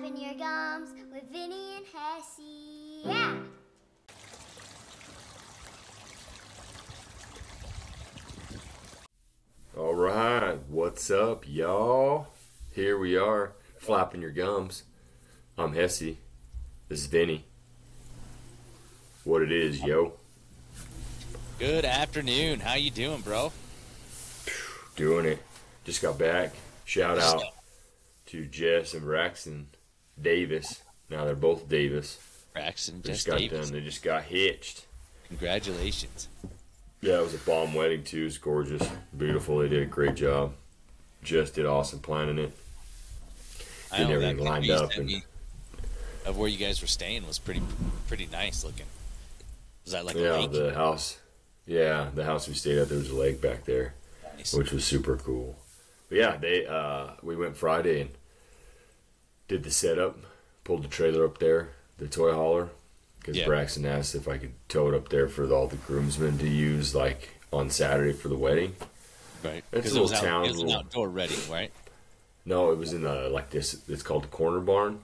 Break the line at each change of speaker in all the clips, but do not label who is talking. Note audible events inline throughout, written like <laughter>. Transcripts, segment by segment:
flapping your gums with Vinny and Hessey. Yeah!
All right, what's up, y'all? Here we are, flapping your gums. I'm Hessey. This is Vinny. What it is, yo?
Good afternoon. How you doing, bro?
Doing it. Just got back. Shout out to Jess and Braxton Davis. Now they're both Davis.
Braxton,
They just got
Davis.
done. They just got hitched.
Congratulations.
Yeah, it was a bomb wedding too. It's gorgeous, beautiful. They did a great job. Just did awesome planning it.
I
Getting
know
everything
that
lined up and-
of where you guys were staying was pretty pretty nice looking. Was that like a
Yeah, the house. Yeah, the house we stayed at. There was a lake back there.
Nice.
which was super cool. But yeah, they uh, we went Friday and did the setup, pulled the trailer up there, the toy hauler, because
Yeah.
Braxton asked if I could tow it up there for all the groomsmen to use, like on Saturday for the wedding.
right.
It's a
it was,
little
out,
town,
it was an
little-
outdoor wedding, right?
No, it was in a like this. It's called the corner barn,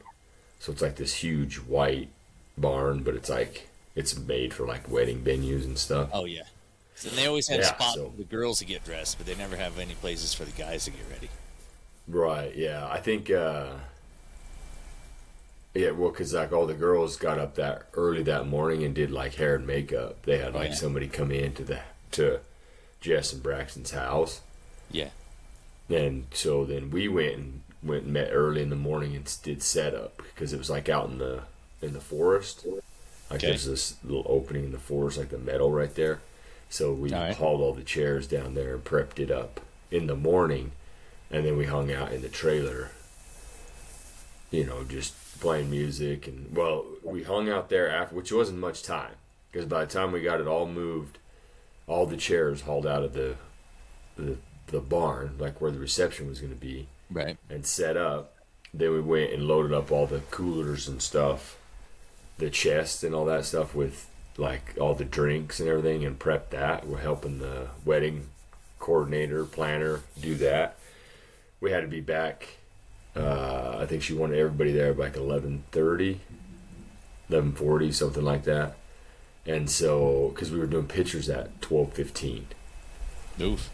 so it's like this huge white barn, but it's like it's made for like wedding venues and stuff.
Oh yeah. And they always have
Yeah,
spots
so-
for the girls to get dressed, but they never have any places for the guys to get ready.
Right. Yeah. I think. uh Yeah. Well, because like all the girls got up that early that morning and did like hair and makeup. They had like
yeah.
somebody come in to the to Jess and Braxton's house,
Yeah.
and so then we went and went and met early in the morning and did setup because it was like out in the in the forest. Like
Okay.
there's this little opening in the forest, like the meadow right there. So we
All right.
hauled all the chairs down there and prepped it up in the morning, and then we hung out in the trailer. You know, just playing music and well, we hung out there after, which wasn't much time because by the time we got it all moved, all the chairs hauled out of the the the barn, like where the reception was going to be,
Right.
and set up. Then we went and loaded up all the coolers and stuff, the chest and all that stuff with like all the drinks and everything, and prep that. We're helping the wedding coordinator, planner do that. We had to be back. Uh, I think she wanted everybody there by like 11.30, 11.40, something like that. And so, because we were doing pictures at 12.15
Oof.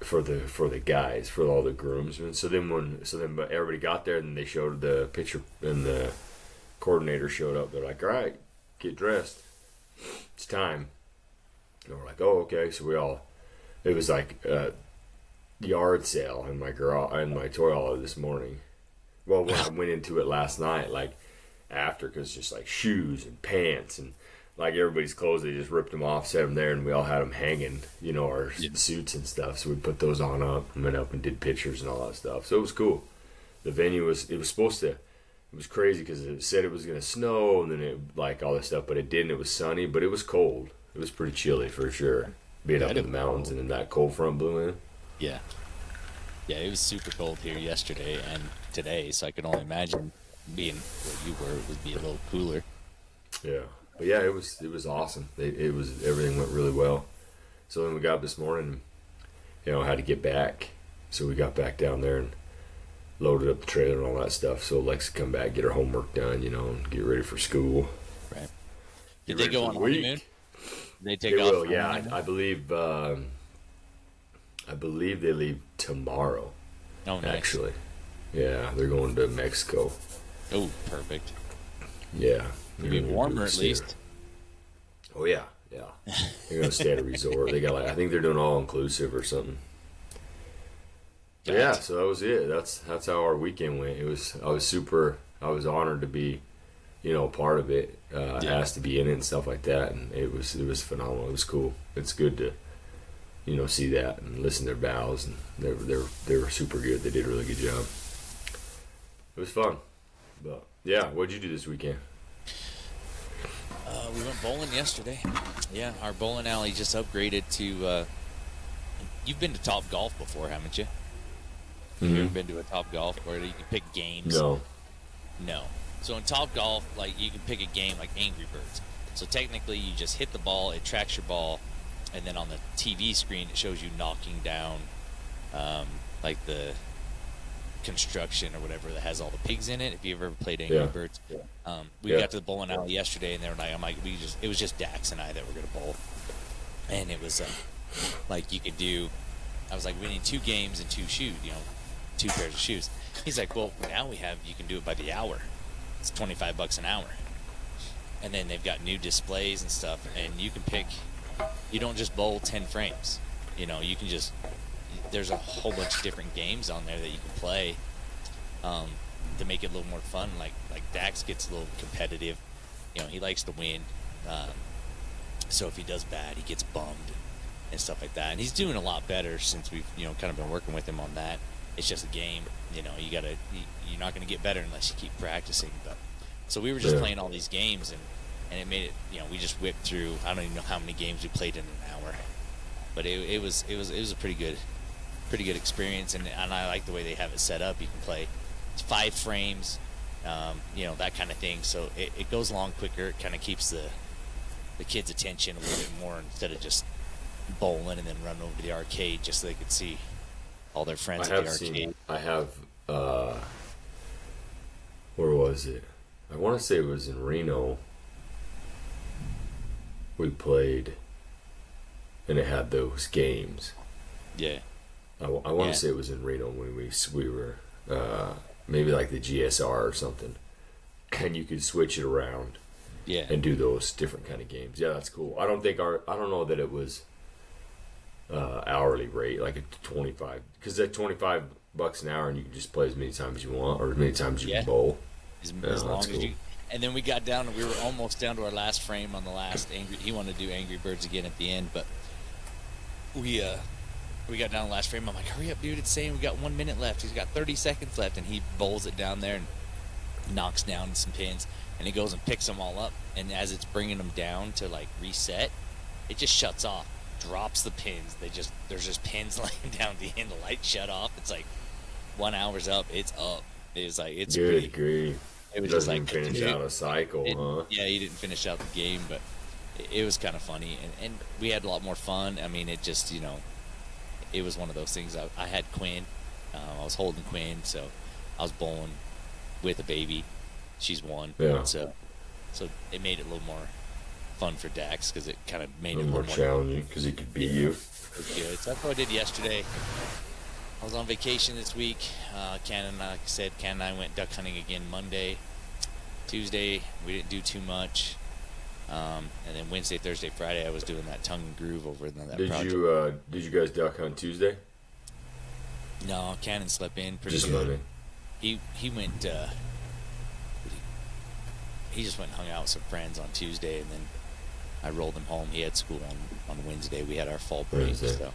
for the for the guys for all the groomsmen. So then when so then but everybody got there and they showed the picture and the coordinator showed up. They're like, "All right, get dressed. It's time." And we're like, "Oh, okay." So we all it was like a yard sale in my garage in my toy hauler this morning. Well, when I went into it last night, like after, because just like shoes and pants and like everybody's clothes, they just ripped them off, set them there, and we all had them hanging, you know, our
Yeah.
suits and stuff. So we put those on up and went up and did pictures and all that stuff. So it was cool. The venue was it was supposed to. It was crazy because it said it was gonna snow and then it like all this stuff, but it didn't. It was sunny, but it was cold. It was pretty chilly for sure. Being up in the mountains and then that cold front blew in.
Yeah. Yeah, it was super cold here yesterday and today, so I can only imagine being where you were it would be a little cooler.
Yeah, but yeah, it was it was awesome. It, it was everything went really well. So then we got up this morning, you know, had to get back. So we got back down there and loaded up the trailer and all that stuff. So Lex could come back, get her homework done, you know, and get ready for school.
Right.
Get
Did they go on
the week.
honeymoon? Did they take
They
off?
will, yeah. I, I believe. Um, I believe they leave tomorrow.
oh, nice.
Actually, yeah, they're going to Mexico.
Oh, perfect.
Yeah,
It'll be warmer at least.
Oh yeah, yeah. They're gonna stay at a resort. They got like I think they're doing all inclusive or something. Yeah, so that was it. That's that's how our weekend went. It was I was super. I was honored to be, you know, part of it. Uh,
Yeah.
Asked to be in it and stuff like that, and it was it was phenomenal. It was cool. It's good to, you know, see that and listen to their bows, and they're they were they were super good. They did a really good job. It was fun, but yeah. What'd you do this weekend?
Uh, we went bowling yesterday. Yeah, our bowling alley just upgraded to. Uh, you've been to Top Golf before, haven't you? Have you ever been to a Top Golf where you can pick games?
No.
No. So in Top Golf, like you can pick a game like Angry Birds. So technically, you just hit the ball, it tracks your ball, and then on the TV screen, it shows you knocking down, um, like the construction or whatever that has all the pigs in it. If you've ever played Angry
Yeah.
Birds, um, we
Yeah.
got to the bowling alley yesterday, and they were like, "I'm like, we just it was just Dax and I that were gonna bowl, and it was uh, like you could do. I was like, we need two games and two shoes, you know, two pairs of shoes. He's like, well, now we have you can do it by the hour. It's twenty five bucks an hour, and then they've got new displays and stuff, and you can pick. You don't just bowl ten frames, you know. You can just there's a whole bunch of different games on there that you can play um, to make it a little more fun. Like like Dax gets a little competitive. You know, he likes to win. Um, so if he does bad, he gets bummed and stuff like that. And he's doing a lot better since we've you know kind of been working with him on that. It's just a game. You know, you gotta you, you're not gonna get better unless you keep practicing. But so we were just
Yeah.
playing all these games and and it made it. You know, we just whipped through. I don't even know how many games we played in an hour. But it, it was it was it was a pretty good pretty good experience, and, and I like the way they have it set up. You can play five frames, um, you know that kind of thing. So it, it goes along quicker. It kind of keeps the the kids' attention a little bit more instead of just bowling and then running over to the arcade just so they could see all their friends
I
at the arcade.
seen. I have. Uh, where was it? I want to say it was in Reno. We played, and it had those games.
Yeah,
I, want to
Yeah.
say it was in Reno when we we were uh, maybe like the GSR or something, <laughs> and you could switch it around
yeah,
and do those different kind of games. Yeah, that's cool. I don't think our I don't know that it was uh, hourly rate like a twenty five because at twenty five bucks an hour and you can just play as many times as you want or as many times you
Yeah.
can bowl.
as,
Yeah,
as long
that's
as
cool.
you. And then we got down, and we were almost down to our last frame on the last angry. He wanted to do Angry Birds again at the end, but we uh we got down the last frame. I'm like, hurry up, dude! It's saying we got one minute left. He's got 30 seconds left, and he bowls it down there and knocks down some pins, and he goes and picks them all up. And as it's bringing them down to like reset, it just shuts off, drops the pins. They just there's just pins <laughs> laying down the end. The light shut off. It's like one hour's up. It's up. It's like it's
Good
pretty.
grief.
It was just like
finish
dude,
out a cycle,
it-
huh?
Yeah, he didn't finish out the game, but it, it was kind of funny, and, and we had a lot more fun. I mean, it just you know, it was one of those things. I, I had Quinn, um, I was holding Quinn, so I was bowling with a baby. She's one,
Yeah.
so so it made it a little more fun for Dax because it kind of made it
more
more
challenging because he could beat you.
good. So that's what I did yesterday. I was on vacation this week. Uh, Ken and I, like I said, Ken and I went duck hunting again Monday. Tuesday, we didn't do too much. Um, and then Wednesday, Thursday, Friday, I was doing that tongue and groove over in that
Did
project.
you uh, did you guys duck hunt Tuesday?
No, Cannon slept in pretty
Just
good. He he went. Uh, he just went and hung out with some friends on Tuesday, and then I rolled him home. He had school on on Wednesday. We had our fall break,
Wednesday.
so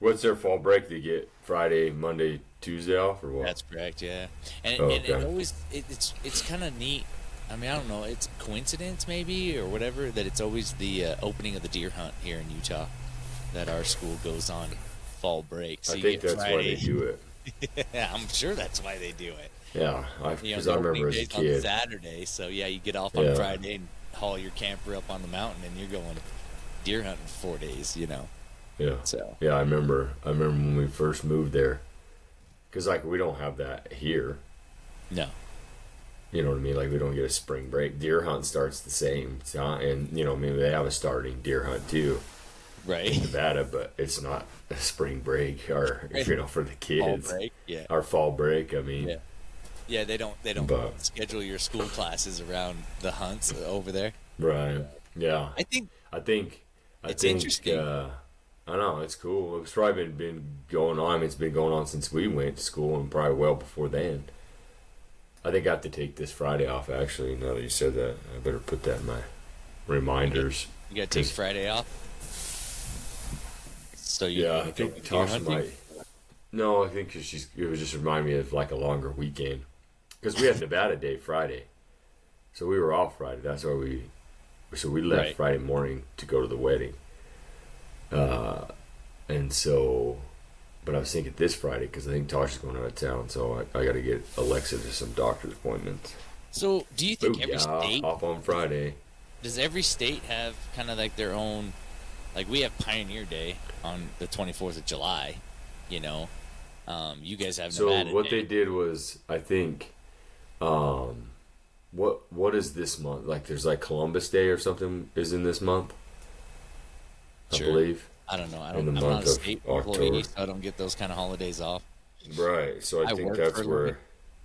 What's their fall break? They get Friday, Monday, Tuesday off, or what?
That's correct, yeah. And,
Oh,
and it always it, it's it's kind of neat. I mean, I don't know, it's coincidence maybe or whatever that it's always the uh, opening of the deer hunt here in Utah that our school goes on fall break. So
I think that's why they do it. <laughs>
yeah, I'm sure that's why they do it.
Yeah,
You know,
because
the
I remember as a
day's on
kid.
Saturday, so yeah, you get off on
Yeah.
Friday and haul your camper up on the mountain, and you're going deer hunting for four days. You know,
Yeah,
so
yeah, I remember. I remember when we first moved there, because like we don't have that here.
no,
You know what I mean? Like we don't get a spring break. Deer hunt starts the same, not, and you know maybe they have a starting deer hunt too,
right?
Nevada, but it's not a spring break or you know for the
fall
kids.
break, yeah.
Our fall break. I mean,
Yeah. Yeah, they don't they don't
But-
schedule your school classes around the hunts over there.
right? Yeah,
I think
I think. I
It's
think,
interesting.
Uh, I know it's cool. It's probably been, been going on. I mean, it's been going on since we went to school, and probably well before then. I think I have to take this Friday off. Actually, now that you said that, I better put that in my reminders.
you got to take Friday off. So you
Yeah, I think Tasha might. No, I think 'cause she's. It was just remind me of like a longer weekend because we had Nevada Day Friday, so we were off Friday. That's why we. So we left
Right.
Friday morning to go to the wedding. Uh, and so, but I was thinking this Friday because I think Tasha's going out of town, so I, I got to get Alexa to some doctor's appointments.
So do you think every state
off on Friday.
does every state have kind of like their own? Like we have Pioneer Day on the 24th of July, you know, Um, you guys have
So what
Day.
they did was, I think, um, what what is this month? Like, there's like Columbus Day or something is in this month. I believe.
I don't know. I don't.
the
I'm
month
not a
of
state
October.
employee, so I don't get those kind of holidays off.
Right. So I,
I
think that's where.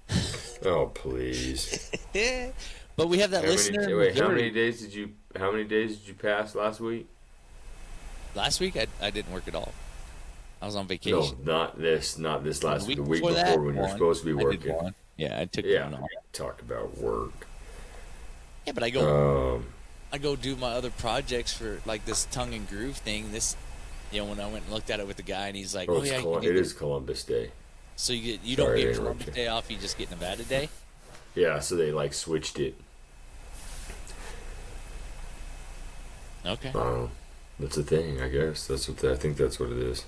<laughs> oh please! <laughs>
but we have that
How
listener.
many, wait, how many days did you? How many days did you pass last week?
Last week I, I didn't work at all. I was on vacation.
No, not this. Not this last
The
week. The week
before
before, when you're supposed to be working.
one. Yeah, I took
Yeah. Talk about work.
Yeah, but I go
Um.
I go do my other projects for like this tongue and groove thing. This, you know, when I went and looked at it with the guy, and he's like,
Oh,
"Oh, yeah,
Col- it is Columbus Day.
So you get you don't get Columbus. Day off, you just get Nevada Day.
Yeah, so they like switched it.
Okay.
I. That's the thing, I guess. That's what the, I think that's what it is.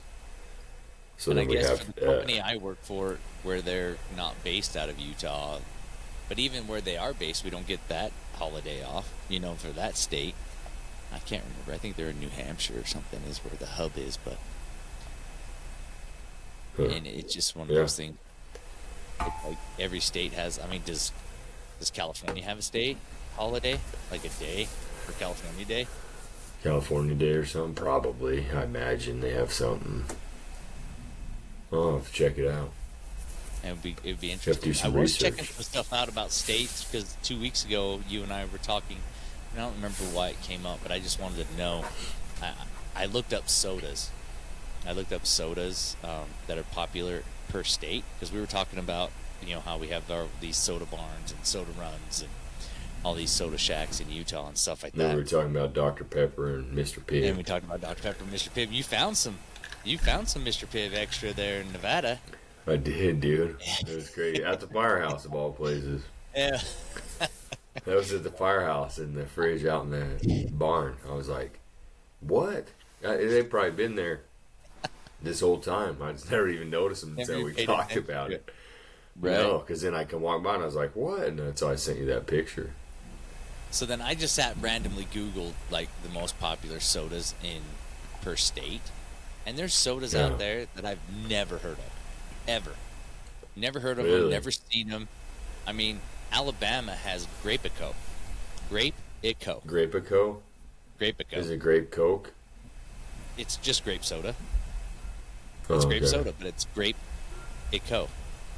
So
and I
then we
guess
have
the
uh,
company I work for, where they're not based out of Utah, but even where they are based, we don't get that holiday off. You know, for that state. I can't remember. I think they're in New Hampshire or something is where the hub is, but
huh.
and it's just one of
Yeah.
those things. Like, every state has. I mean, does does California have a state holiday, like a day for California Day?
California Day or something. Probably, I imagine they have something. I'll have to check it out.
And it'd be it'd be interesting. I was
research.
checking some stuff out about states because two weeks ago you and I were talking. and I don't remember why it came up, but I just wanted to know. I, I looked up sodas. I looked up sodas um, that are popular per state because we were talking about you know how we have our, these soda barns and soda runs and all these soda shacks in Utah and stuff like
Then
that.
we were talking about Dr Pepper and Mr Pibb.
And we talked about Dr Pepper, and Mr. Pibb. You found some, you found some Mr. Pibb extra there in Nevada.
I did, dude. It was great at the firehouse of all places.
Yeah.
That was at the firehouse in the fridge out in the barn. I was like, "What?" Uh, They've probably been there this whole time. I just <laughs> never even noticed them
Never
until we talked
attention
about it.
Right.
No, because then I can walk by and I was like, "What?" And that's I sent you that picture.
So then I just sat randomly Googled like the most popular sodas in per state, and there's sodas
Yeah.
out there that I've never heard of, ever, never heard of
Really?
them, never seen them. I mean, Alabama has Grapico, Grape Ico,
Grapico
Grapico.
is it grape Coke?
It's just grape soda.
Oh,
It's grape
okay.
soda, but it's grape Ico.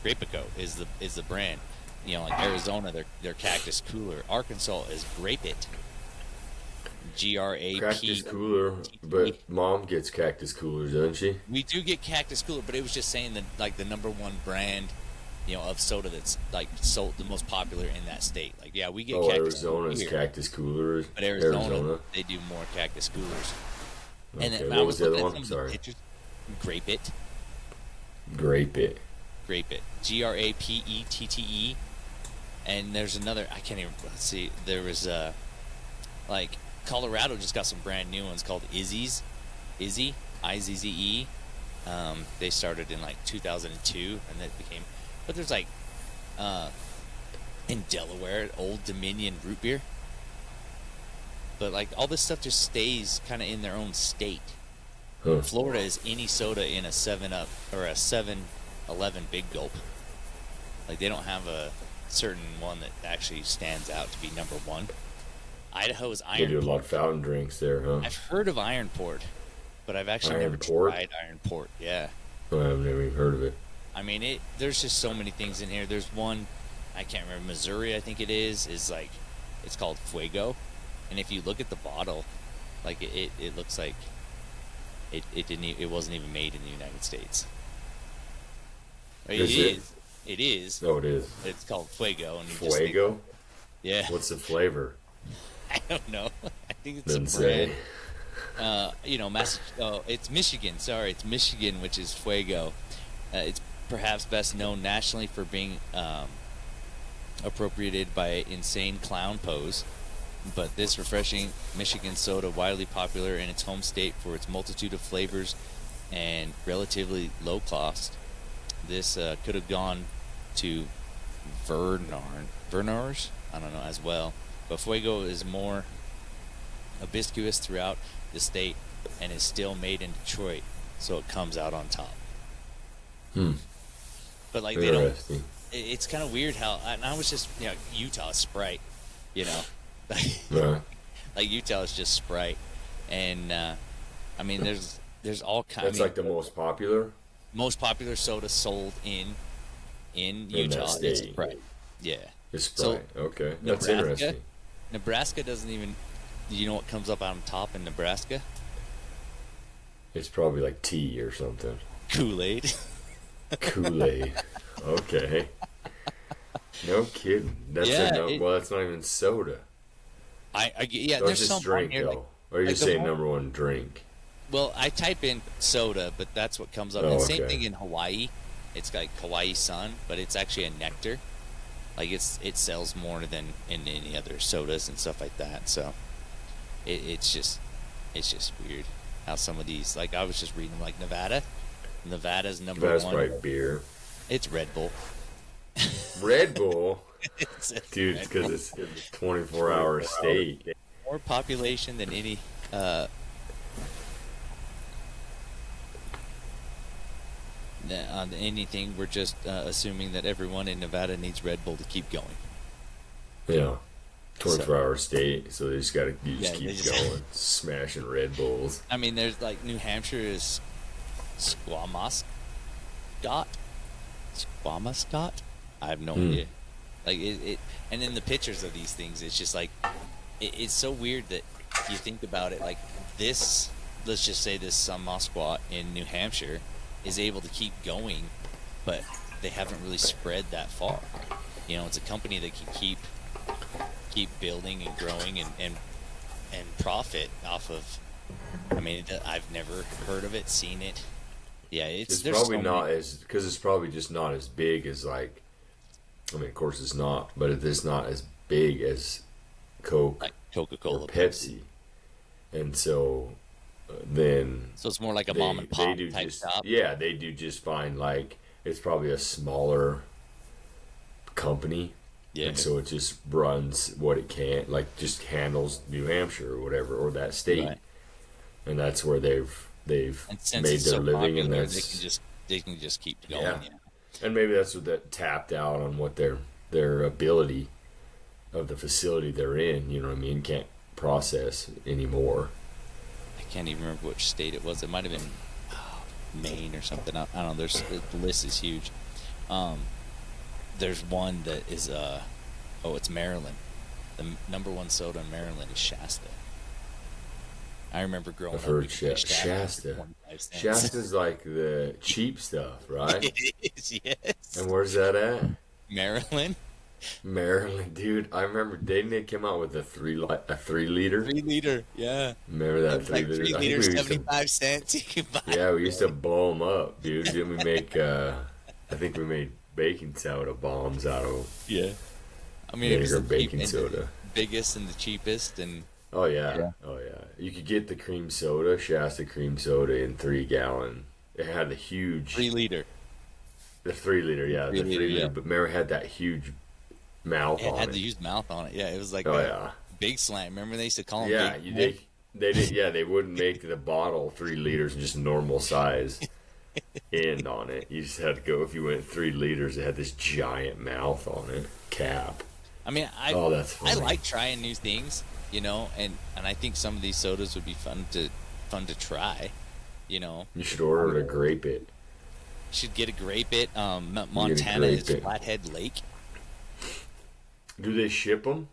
Grapico is the is the brand. You know, like Arizona, their their Cactus Cooler. Arkansas is Grapette. G R A P.
Cactus cooler, but mom gets cactus coolers, doesn't she?
We do get Cactus Cooler, but it was just saying that like the number one brand, you know, of soda that's like sold the most popular in that state. Like, yeah, we get
Oh,
Cactus Cooler
Arizona's
here,
cactus coolers.
but Arizona, they do more Cactus Coolers. And
Okay,
then
what
I
was
was
the other one?
some of the
Sorry.
pictures. Grapette,
Grape it.
Grapette, G R A P E T T E. And there's another. I can't even let's see. There was a like Colorado just got some brand new ones called IZZE's, Izzy, I Z Z E. Um, they started in like 2002, and it became. But there's like, uh, in Delaware, Old Dominion root beer. But like all this stuff just stays kind of in their own state.
Huh.
Florida is any soda in a Seven Up or a Seven Eleven Big Gulp. Like they don't have a certain one that actually stands out to be number one. Idaho is
They do a lot of fountain drinks there, huh?
I've heard of Iron Port, but I've actually never
Iron Port?
tried Iron Port. Yeah,
Oh, I've never even heard of it.
I mean it. There's just so many things in here. There's one, I can't remember Missouri. I think it is. Is like, it's called Fuego, and if you look at the bottle, like it, it, it looks like it, it didn't. It wasn't even made in the United States. It
Is it?
is. It is.
Oh, it is.
It's called Fuego, and just think-
Fuego.
yeah,
What's the flavor? <laughs>
I don't know. <laughs> I think it's brand. uh, you know, Mass- oh, it's Michigan. Sorry, it's Michigan, which is Fuego. Uh, it's perhaps best known nationally for being um, appropriated by Insane Clown Posse. But this refreshing Michigan soda, widely popular in its home state for its multitude of flavors and relatively low cost, this uh, could have gone to Vernarn, Vernars, I don't know, as well. But Fuego is more hibiscus throughout the state and is still made in Detroit, so it comes out on top.
Hmm.
But like they don't. It's kind of weird how. And I was just you know Utah Sprite, you know, <laughs> like Utah is just Sprite, and uh, I mean there's there's all kinds.
That's like the most popular.
most popular soda sold in in
In
Utah is. Sprite. Yeah.
Is
So,
Sprite. okay. That's
Nebraska?
interesting.
Nebraska doesn't even. You know what comes up on top in Nebraska?
It's probably like tea or something.
Kool Aid. <laughs>
Kool Aid. okay. No kidding. That's
Yeah,
a no,
it-
well. That's not even soda.
I, I yeah.
That's
there's
just
some
drink
here
though.
like
or are you
like
saying number one drink?
Well, I type in soda, but that's what comes up.
Oh,
and same
okay.
thing in Hawaii. It's like Hawaii Sun, but it's actually a nectar. Like it's it sells more than in any other sodas and stuff like that. So it, it's just it's just weird how some of these like I was just reading like Nevada. Nevada's number
That's
one.
probably beer.
It's Red Bull.
Red Bull, <laughs>
It's
dude, because it's a 24 hour state.
more population than any uh on anything we're just uh, assuming that everyone in Nevada needs Red Bull to keep going.
Yeah. 24 hour state, so they just gotta just
Yeah,
keep
just-
going, <laughs> smashing Red Bulls.
I mean, there's like New Hampshire is Squamascot. Squamascot? I have no
Hmm.
idea. Like it, it, and in the pictures of these things, it's just like it, it's so weird that you think about it. Like this, let's just say this Squat in New Hampshire is able to keep going, but they haven't really spread that far. You know, it's a company that can keep keep building and growing and and, and profit off of I mean, I've never heard of it, seen it. Yeah, it's,
It's probably
so
not
many-
as because it's probably just not as big as like. I mean, of course it's not, but it is not as big as Coke
like Coca Cola,
Pepsi, and so then
So it's more like a
they,
mom and pop they
do
type
just
shop.
yeah they do just fine like it's probably a smaller company
Yeah,
and so it just runs what it can like just handles New Hampshire or whatever or that state
Right.
and that's where they've they've made their
so
living and that's
they can just they can just keep going.
Yeah.
Yeah.
and maybe that's what that tapped out on what their their ability of the facility they're in you know what I mean can't process anymore
can't even remember which state it was. It might have been oh, Maine or something. I, I don't know. There's the list is huge. Um, there's one that is uh oh, it's Maryland. The m- number one soda in Maryland is Shasta. I remember growing
I've
up.
heard
we could get
Sha-
for
Shasta.
25 cents.
Shasta's like the cheap stuff <laughs> right
it is, yes.
and where's that at
Maryland,
Maryland, dude. I remember didn't they come out with a three li- a three liter?
three liter. Yeah,
Remember that three
like
liter?
three
I think
liters,
we used to-
seventy five cents. <laughs> You can buy.
yeah, we used to blow them up, dude. Didn't we make? uh I think we made baking soda bombs out of
Yeah. I mean, it was the
baking
and
soda.
the biggest and the cheapest, and
Oh yeah.
Yeah.
oh yeah. You could get the cream soda, Shasta cream soda, in three gallon. It had the huge,
three liter.
the three liter, yeah,
Three
the
liter,
three liter.
yeah.
But Mary had that huge mouth
It
on
had
it.
the used mouth on it. Yeah, it was like
oh
a
yeah.
big slam. Remember they used to call them
Yeah,
big
you, they they did. Yeah, they wouldn't <laughs> make the bottle three liters, just normal size <laughs> end on it. You just had to go if you went three liters. It had this giant mouth on it, cap.
I mean, I
oh, that's
I like trying new things, you know, and and I think some of these sodas would be fun to fun to try. You know,
You should order a Grapette.
should get a Grapette. Um, Montana
grape
is. Flathead Lake.
Do they ship them?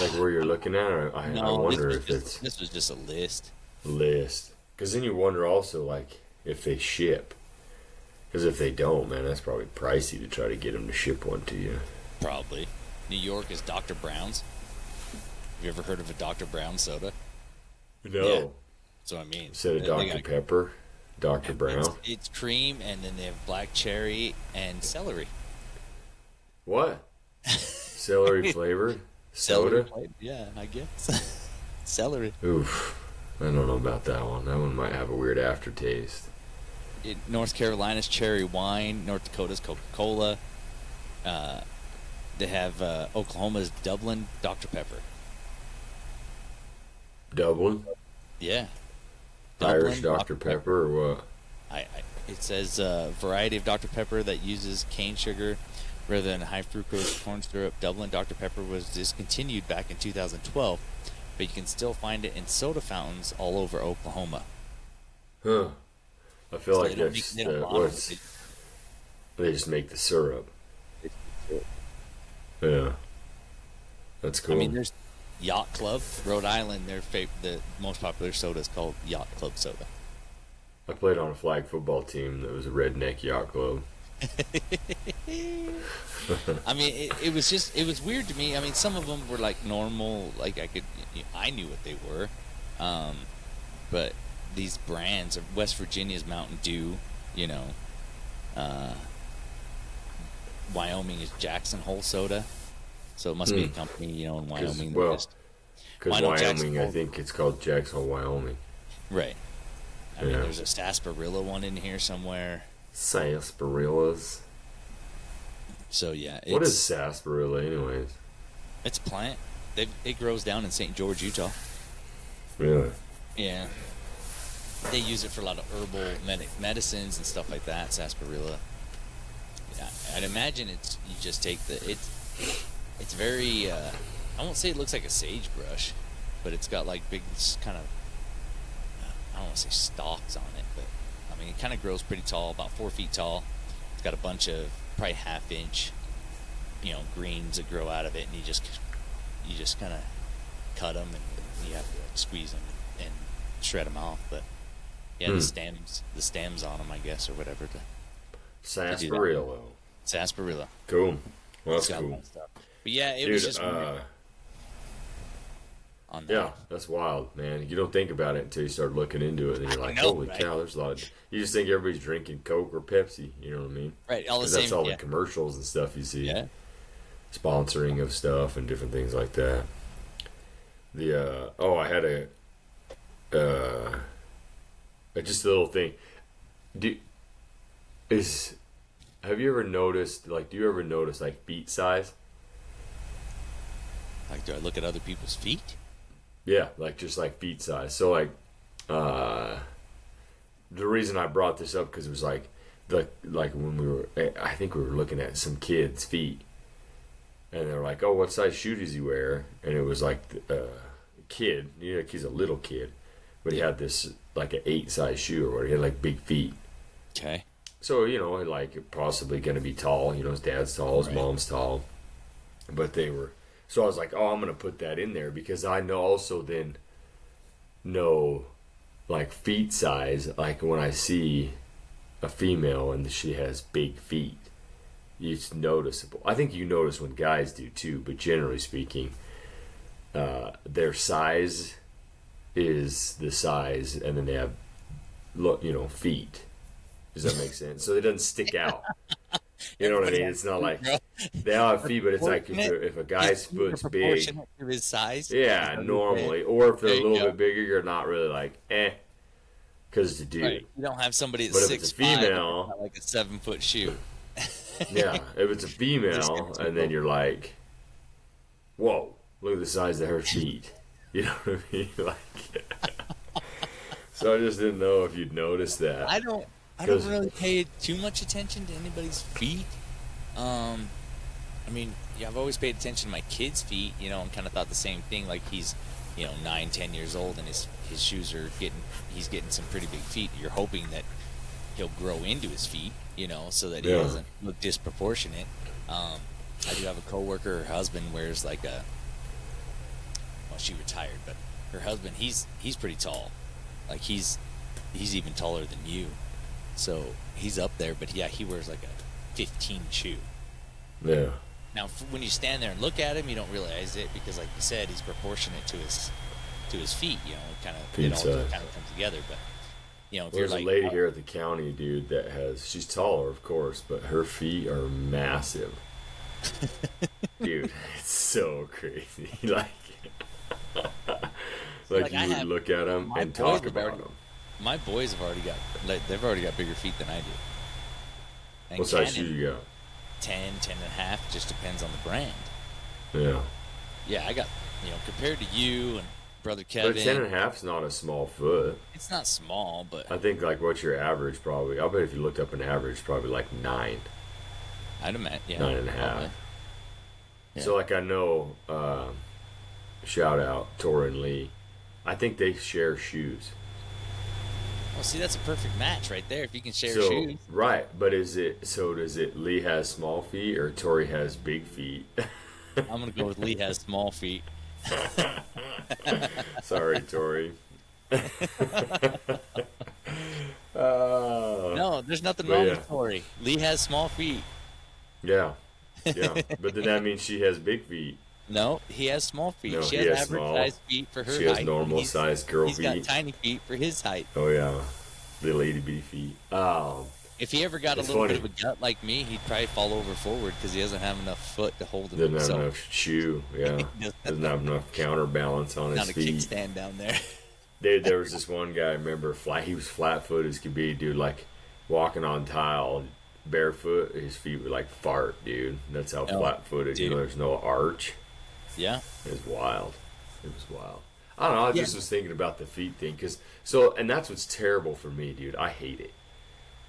Like where you're looking at? Or I, I wonder if
was
it's
this was just a list.
list. Because then you wonder also like if they ship. Because if they don't, man, that's probably pricey to try to get them to ship one to you.
Probably. New York is Dr. Brown's. Have you ever heard of a Dr. Brown soda?
No.
Yeah. That's what I mean.
Instead of Dr.
got-
Pepper, Dr. Brown.
It's, it's cream, and then they have black cherry and celery.
What? <laughs> Celery <laughs> flavored soda?
Celery Yeah, I guess. <laughs> celery.
Oof. I don't know about that one. That one might have a weird aftertaste.
It, North Carolina's cherry wine. North Dakota's Coca Cola. Uh, they have uh, Oklahoma's Dublin Dr. Pepper.
Dublin?
Yeah.
Irish
Dublin
Dr. Pepper or what?
I, I It says uh, variety of Dr Pepper that uses cane sugar rather than high fructose corn syrup. Dublin Dr Pepper was discontinued back in 2012, but you can still find it in soda fountains all over Oklahoma.
Huh. I feel
So
like
they
that's
make- they don't uh,
the,
bottle
what's,
it.
they just make the syrup. Yeah. That's cool.
I mean, there's Yacht Club, Rhode Island. Their fav- the most popular soda is called Yacht Club soda.
I played on a flag football team that was a redneck yacht club. <laughs>
I mean, it, it was just it was weird to me. I mean, some of them were like normal, like I could, I knew what they were, um, but these brands of West Virginia's Mountain Dew, you know, uh, Wyoming is Jackson Hole Soda, so it must be a
Hmm.
company, you know, in Wyoming.
well, Because Wyoming, I think it's called Jackson Wyoming.
right. I mean, there's a Sarsaparilla one in here somewhere.
Sarsaparillas.
So yeah, it's,
What is sarsaparilla, anyways?
It's a plant. They, it grows down in St. George, Utah.
Really?
Yeah. They use it for a lot of herbal medi- medicines and stuff like that. Sarsaparilla. Yeah, I'd imagine it's you just take the it's it's very. Uh, I won't say it looks like a sagebrush, but it's got like big kind of. I don't want to say stalks on it, but mean it kind of grows pretty tall, about four feet tall. It's got a bunch of probably half inch, you know, greens that grow out of it, and you just you just kind of cut them and you have to like, squeeze them and shred them off. But yeah,
Hmm.
the stems, the stems on them, I guess, or whatever. The
Sarsaparilla.
sarsaparilla.
Cool. Well,
It's
cool.
But yeah, it
Dude,
was just
uh,
on that.
yeah, that's wild, man. You don't think about it until you start looking into it, and you're like,
know,
"Holy
right?
cow!" There's a lot of. You just think everybody's drinking Coke or Pepsi. You know what I mean?
Right, all the same.
that's all
yeah.
the commercials and stuff you see.
yeah.
sponsoring of stuff and different things like that. The uh, oh, I had a uh, just a little thing. Do is have you ever noticed like do you ever notice like feet size?
Like, do I look at other people's feet?
Yeah, like just like feet size. So like, uh, the reason I brought this up because it was like the like when we were I think we were looking at some kids' feet, and they're like, "Oh, what size shoe does he wear?" And it was like uh, a kid, yeah, like he's a little kid, but he had this like an eight size shoe or whatever. He had like big feet.
Okay.
So you know, like possibly going to be tall. You know, his dad's tall, his
Right.
mom's tall, but they were. So I was like, oh, I'm going to put that in there because I know also then know like feet size. Like when I see a female and she has big feet, it's noticeable. I think you notice when guys do too, but generally speaking, uh, their size is the size, and then they have, look, you know, feet. Does that make <laughs> sense? So it doesn't stick out. You know what I mean? It's not like they all have feet, but it's like if,
Proportionate.
if a guy's foot's big,
to his size.
yeah, normally, or if they're a little bit bigger, you're not really like eh, because it's a dude.
Right. You don't have somebody
But
that's
if it's
six
a female-
five, like a seven foot shoe. <laughs>
Yeah, if it's a <laughs> female, and then you're like, whoa, look at the size of her feet. <laughs> You know what I mean? Like, so I just didn't know if you'd noticed that.
I don't. I don't really pay too much attention to anybody's feet. Um, I mean, yeah, I've always paid attention to my kid's feet, you know, and kind of thought the same thing. Like he's, you know, nine, ten years old, and his his shoes are getting. He's getting some pretty big feet. You're hoping that he'll grow into his feet, you know, so that he
Yeah.
doesn't look disproportionate. Um, I do have a coworker. Her husband wears like a. Well, she retired, but her husband, he's he's pretty tall. Like he's he's even taller than you. So he's up there, but yeah, he wears like a 15 shoe.
yeah,
Now, when you stand there and look at him, you don't realize it because, like you said, he's proportionate to his to his feet. You know, kind of
Feet
it all
size.
kind of comes together. But you know, if
there's
like
a lady here at the county, dude, that has. She's taller, of course, but her feet are massive. <laughs> dude, it's so crazy. <laughs> like, like,
Like,
you
I
would
have-
look at them
my
and talk about them.
My boys have already got like they've already got bigger feet than I do. And
What size shoe you got?
10, 10 and a half, just depends on the brand.
Yeah.
Yeah, I got you know compared to you and brother Kevin.
But ten and a half is not a small foot.
It's not small, but
I think like what's your average? Probably. I'll bet if you looked up an average, probably like nine,
I'd imagine yeah,
nine and a half.
Yeah.
So like I know, uh, shout out Tori and Lee. I think they share shoes.
Well, see, that's a perfect match right there. If you can share
so
shoes.
right, but is it so? Does it Lee has small feet or Tori has big feet? <laughs>
I'm gonna go with Lee has small feet. <laughs>
Sorry, Tori. uh, <laughs>
No, there's nothing wrong
yeah.
with Tori. Lee has small feet.
Yeah, yeah, but then that means she has big feet.
No, he has small feet.
No,
she
he
has
has
average
small.
sized feet for her
She has
height.
normal sized girl feet.
He's got tiny feet for his height.
Oh yeah, little itty bitty feet. Um,
If he ever got a little
funny.
bit of a gut like me, he'd probably fall over forward because he doesn't have enough foot to hold him
doesn't have enough shoe. Yeah, <laughs>
doesn't
have enough counterbalance on his feet.
Not a kickstand down there. <laughs>
Dude, there was <laughs> this one guy. I remember flat. He was flat footed as could be, dude. Like walking on tile, barefoot. His feet were like fart, dude. That's how
Oh,
flat footed. You know, there's no arch.
Yeah.
It was wild. It was wild. I don't know. I
Yeah.
just was thinking about the feet thing because so, and that's what's terrible for me, dude. I hate it.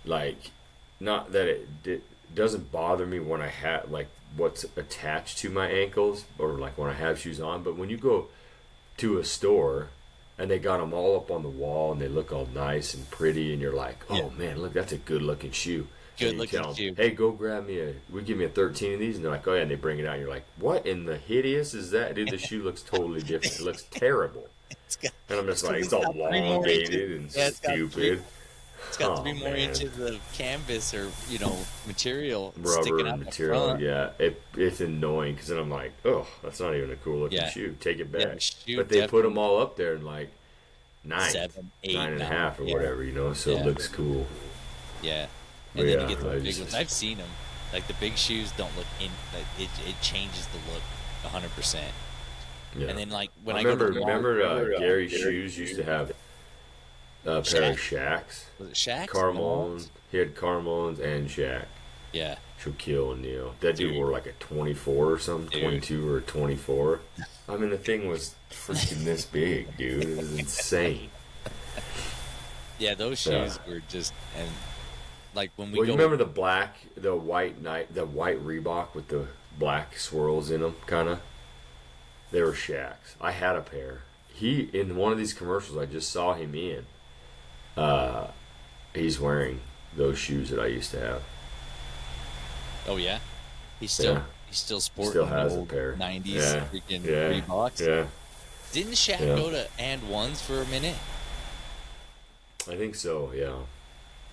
Like, not that it, it doesn't bother me when I have like what's attached to my ankles or like when I have shoes on, but when you go to a store and they got them all up on the wall and they look all nice and pretty, and you're like, oh
Yeah.
man, look, that's a good looking shoe.
Good looking
tell 'em,
shoe.
Hey, go grab me a. We give me a 13 of these, and they're like, oh yeah, and they bring it out. and You're like, what in the hideous is that, dude? The shoe looks totally different. It looks terrible. <laughs>
It's got,
And I'm just like,
it's
it's all
got
elongated and
Yeah, it's got
stupid.
it's got
Oh,
three more
man.
inches of canvas or, you know, material sticking
Rubber material, yeah. It, it's annoying because then I'm like, oh, that's not even a cool looking
Yeah.
shoe. Take it
Yeah,
back.
the
but they put them all up there in like nine,
Seven, eight,
nine and a
nine.
half or
Yeah.
whatever, you know. So
Yeah.
it looks cool.
Yeah.
But
And then
yeah,
you get the
I
big
just-
ones. I've seen them. Like the big shoes don't look in. Like it, it changes the look 100. percent
Yeah.
And then like when
I
I,
remember,
go to
remember uh,
uh,
Gary
Gary
Shoes used to have a pair of Shaqs.
was it Shaq?
Carmel's. He had Carmones and Shaq.
Yeah.
Shaquille O'Neal. That dude
Dude.
wore like a 24 or something,
Dude.
22 or 24. I mean, the thing was freaking this big, dude. It was insane. <laughs>
Yeah, those
Yeah.
shoes were just and like when we
Well,
go.
you remember the black, the white night, the white Reebok with the black swirls in them, kind of. They were Shaqs. I had a pair. He in one of these commercials I just saw him in. Uh, he's wearing those shoes that I used to have.
oh yeah, he's still
Yeah.
he's still sporting
Still
the
has a
old
pair.
90s
Yeah.
freaking
Yeah.
Reeboks.
Yeah,
Didn't Shaq
Yeah.
go to and ones for a minute?
I think so. Yeah,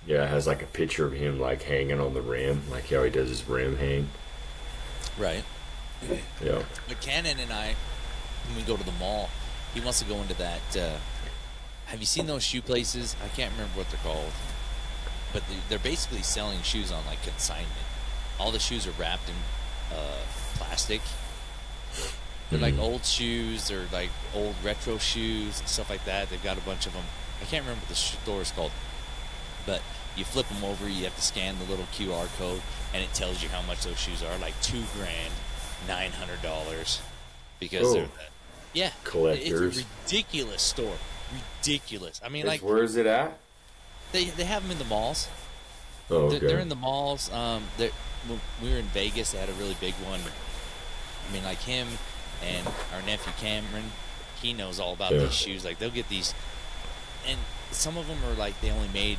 yeah. It has like a picture of him like hanging on the rim, like how he does his rim hang.
Right.
Yeah.
But Cannon and I, when we go to the mall, he wants to go into that. Uh, have you seen those shoe places? I can't remember what they're called, but they- they're basically selling shoes on like consignment. All the shoes are wrapped in uh, plastic. They're like
Mhm.
old shoes or like old retro shoes and stuff like that. They've got a bunch of them. I can't remember what the store is called, but you flip them over. You have to scan the little QR code, and it tells you how much those shoes are. Like two grand, nine hundred dollars, because
Oh.
they're yeah
Collectors.
It's a ridiculous store, ridiculous. I mean,
It's-
like
where's it at?
they they have them in the malls.
Oh,
They're, they're in the malls. Um, they're- when we were in Vegas. They had a really big one. I mean, like him and our nephew Cameron, he knows all about
Yeah.
these shoes. Like they'll get these, and some of them are like they only made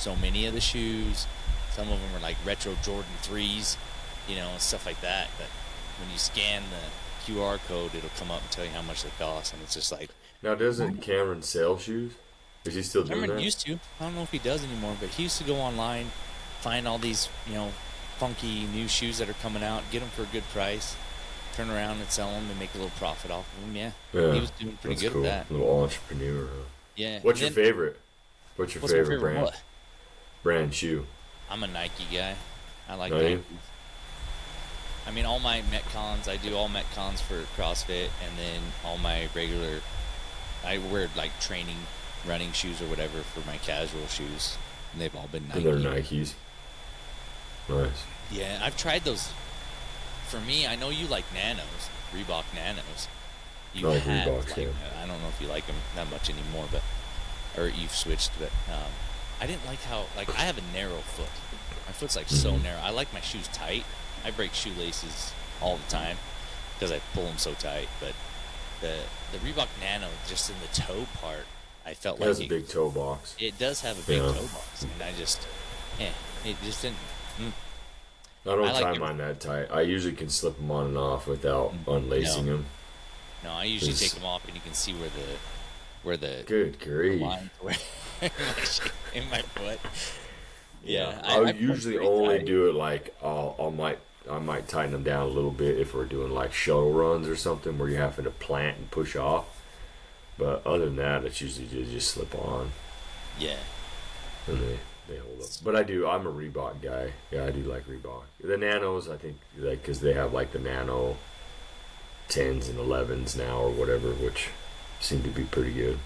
so many of the shoes. Some of them are like retro Jordan threes, you know, and stuff like that. But when you scan the QR code, it'll come up and tell you how much they cost, and it's just like
now, doesn't Cameron sell shoes? Is he still doing
Cameron
that?
used to. I don't know if he does anymore, but he used to go online, find all these, you know, funky new shoes that are coming out, get them for a good price, turn around and sell them and make a little profit off of them. Yeah,
Yeah,
he was doing pretty good
cool.
at that.
Little entrepreneur.
Yeah.
What's
and
your
then-
favorite? What's your
What's
favorite,
favorite
brand?
what?
Brand shoe.
I'm a Nike guy. I like? Nike. I mean, all my Metcons, I do all Metcons for CrossFit, and then all my regular, I wear like training, running shoes or whatever for my casual shoes, and they've all been Nike.
And they're Nikes. Nice.
Yeah, I've tried those. For me, I know you like Nanos, Reebok Nanos. you
I like
have
Reeboks,
like,
yeah.
I don't know if you like them that much anymore, but or you've switched, but um, I didn't like how like I have a narrow foot. My foot's like so
Mhm.
narrow. I like my shoes tight. I break shoelaces all the time because I pull them so tight. But the the Reebok Nano, just in the toe part, I felt like
It
like
has a big toe box.
it does have a big
Yeah.
toe box, and I just, yeah, it just didn't. Mm,
I don't
I like
tie mine that tight. I usually can slip them on and off without
Mm,
unlacing
no.
them.
no, I usually
It's-
take them off, and you can see where the where the
Good grief.
in my, sh- in my foot. Yeah,
I, would
I
usually only
tight.
do it like I'll, I might I might tighten them down a little bit if we're doing like shuttle runs or something where you're having to plant and push off. But other than that, it's usually just, just slip on
Yeah,
and they, they hold up. But I do. I'm a Reebok guy. Yeah, I do like Reebok. The Nanos, I think, like because they have like the Nano tens and elevens now or whatever, which seem to be pretty good.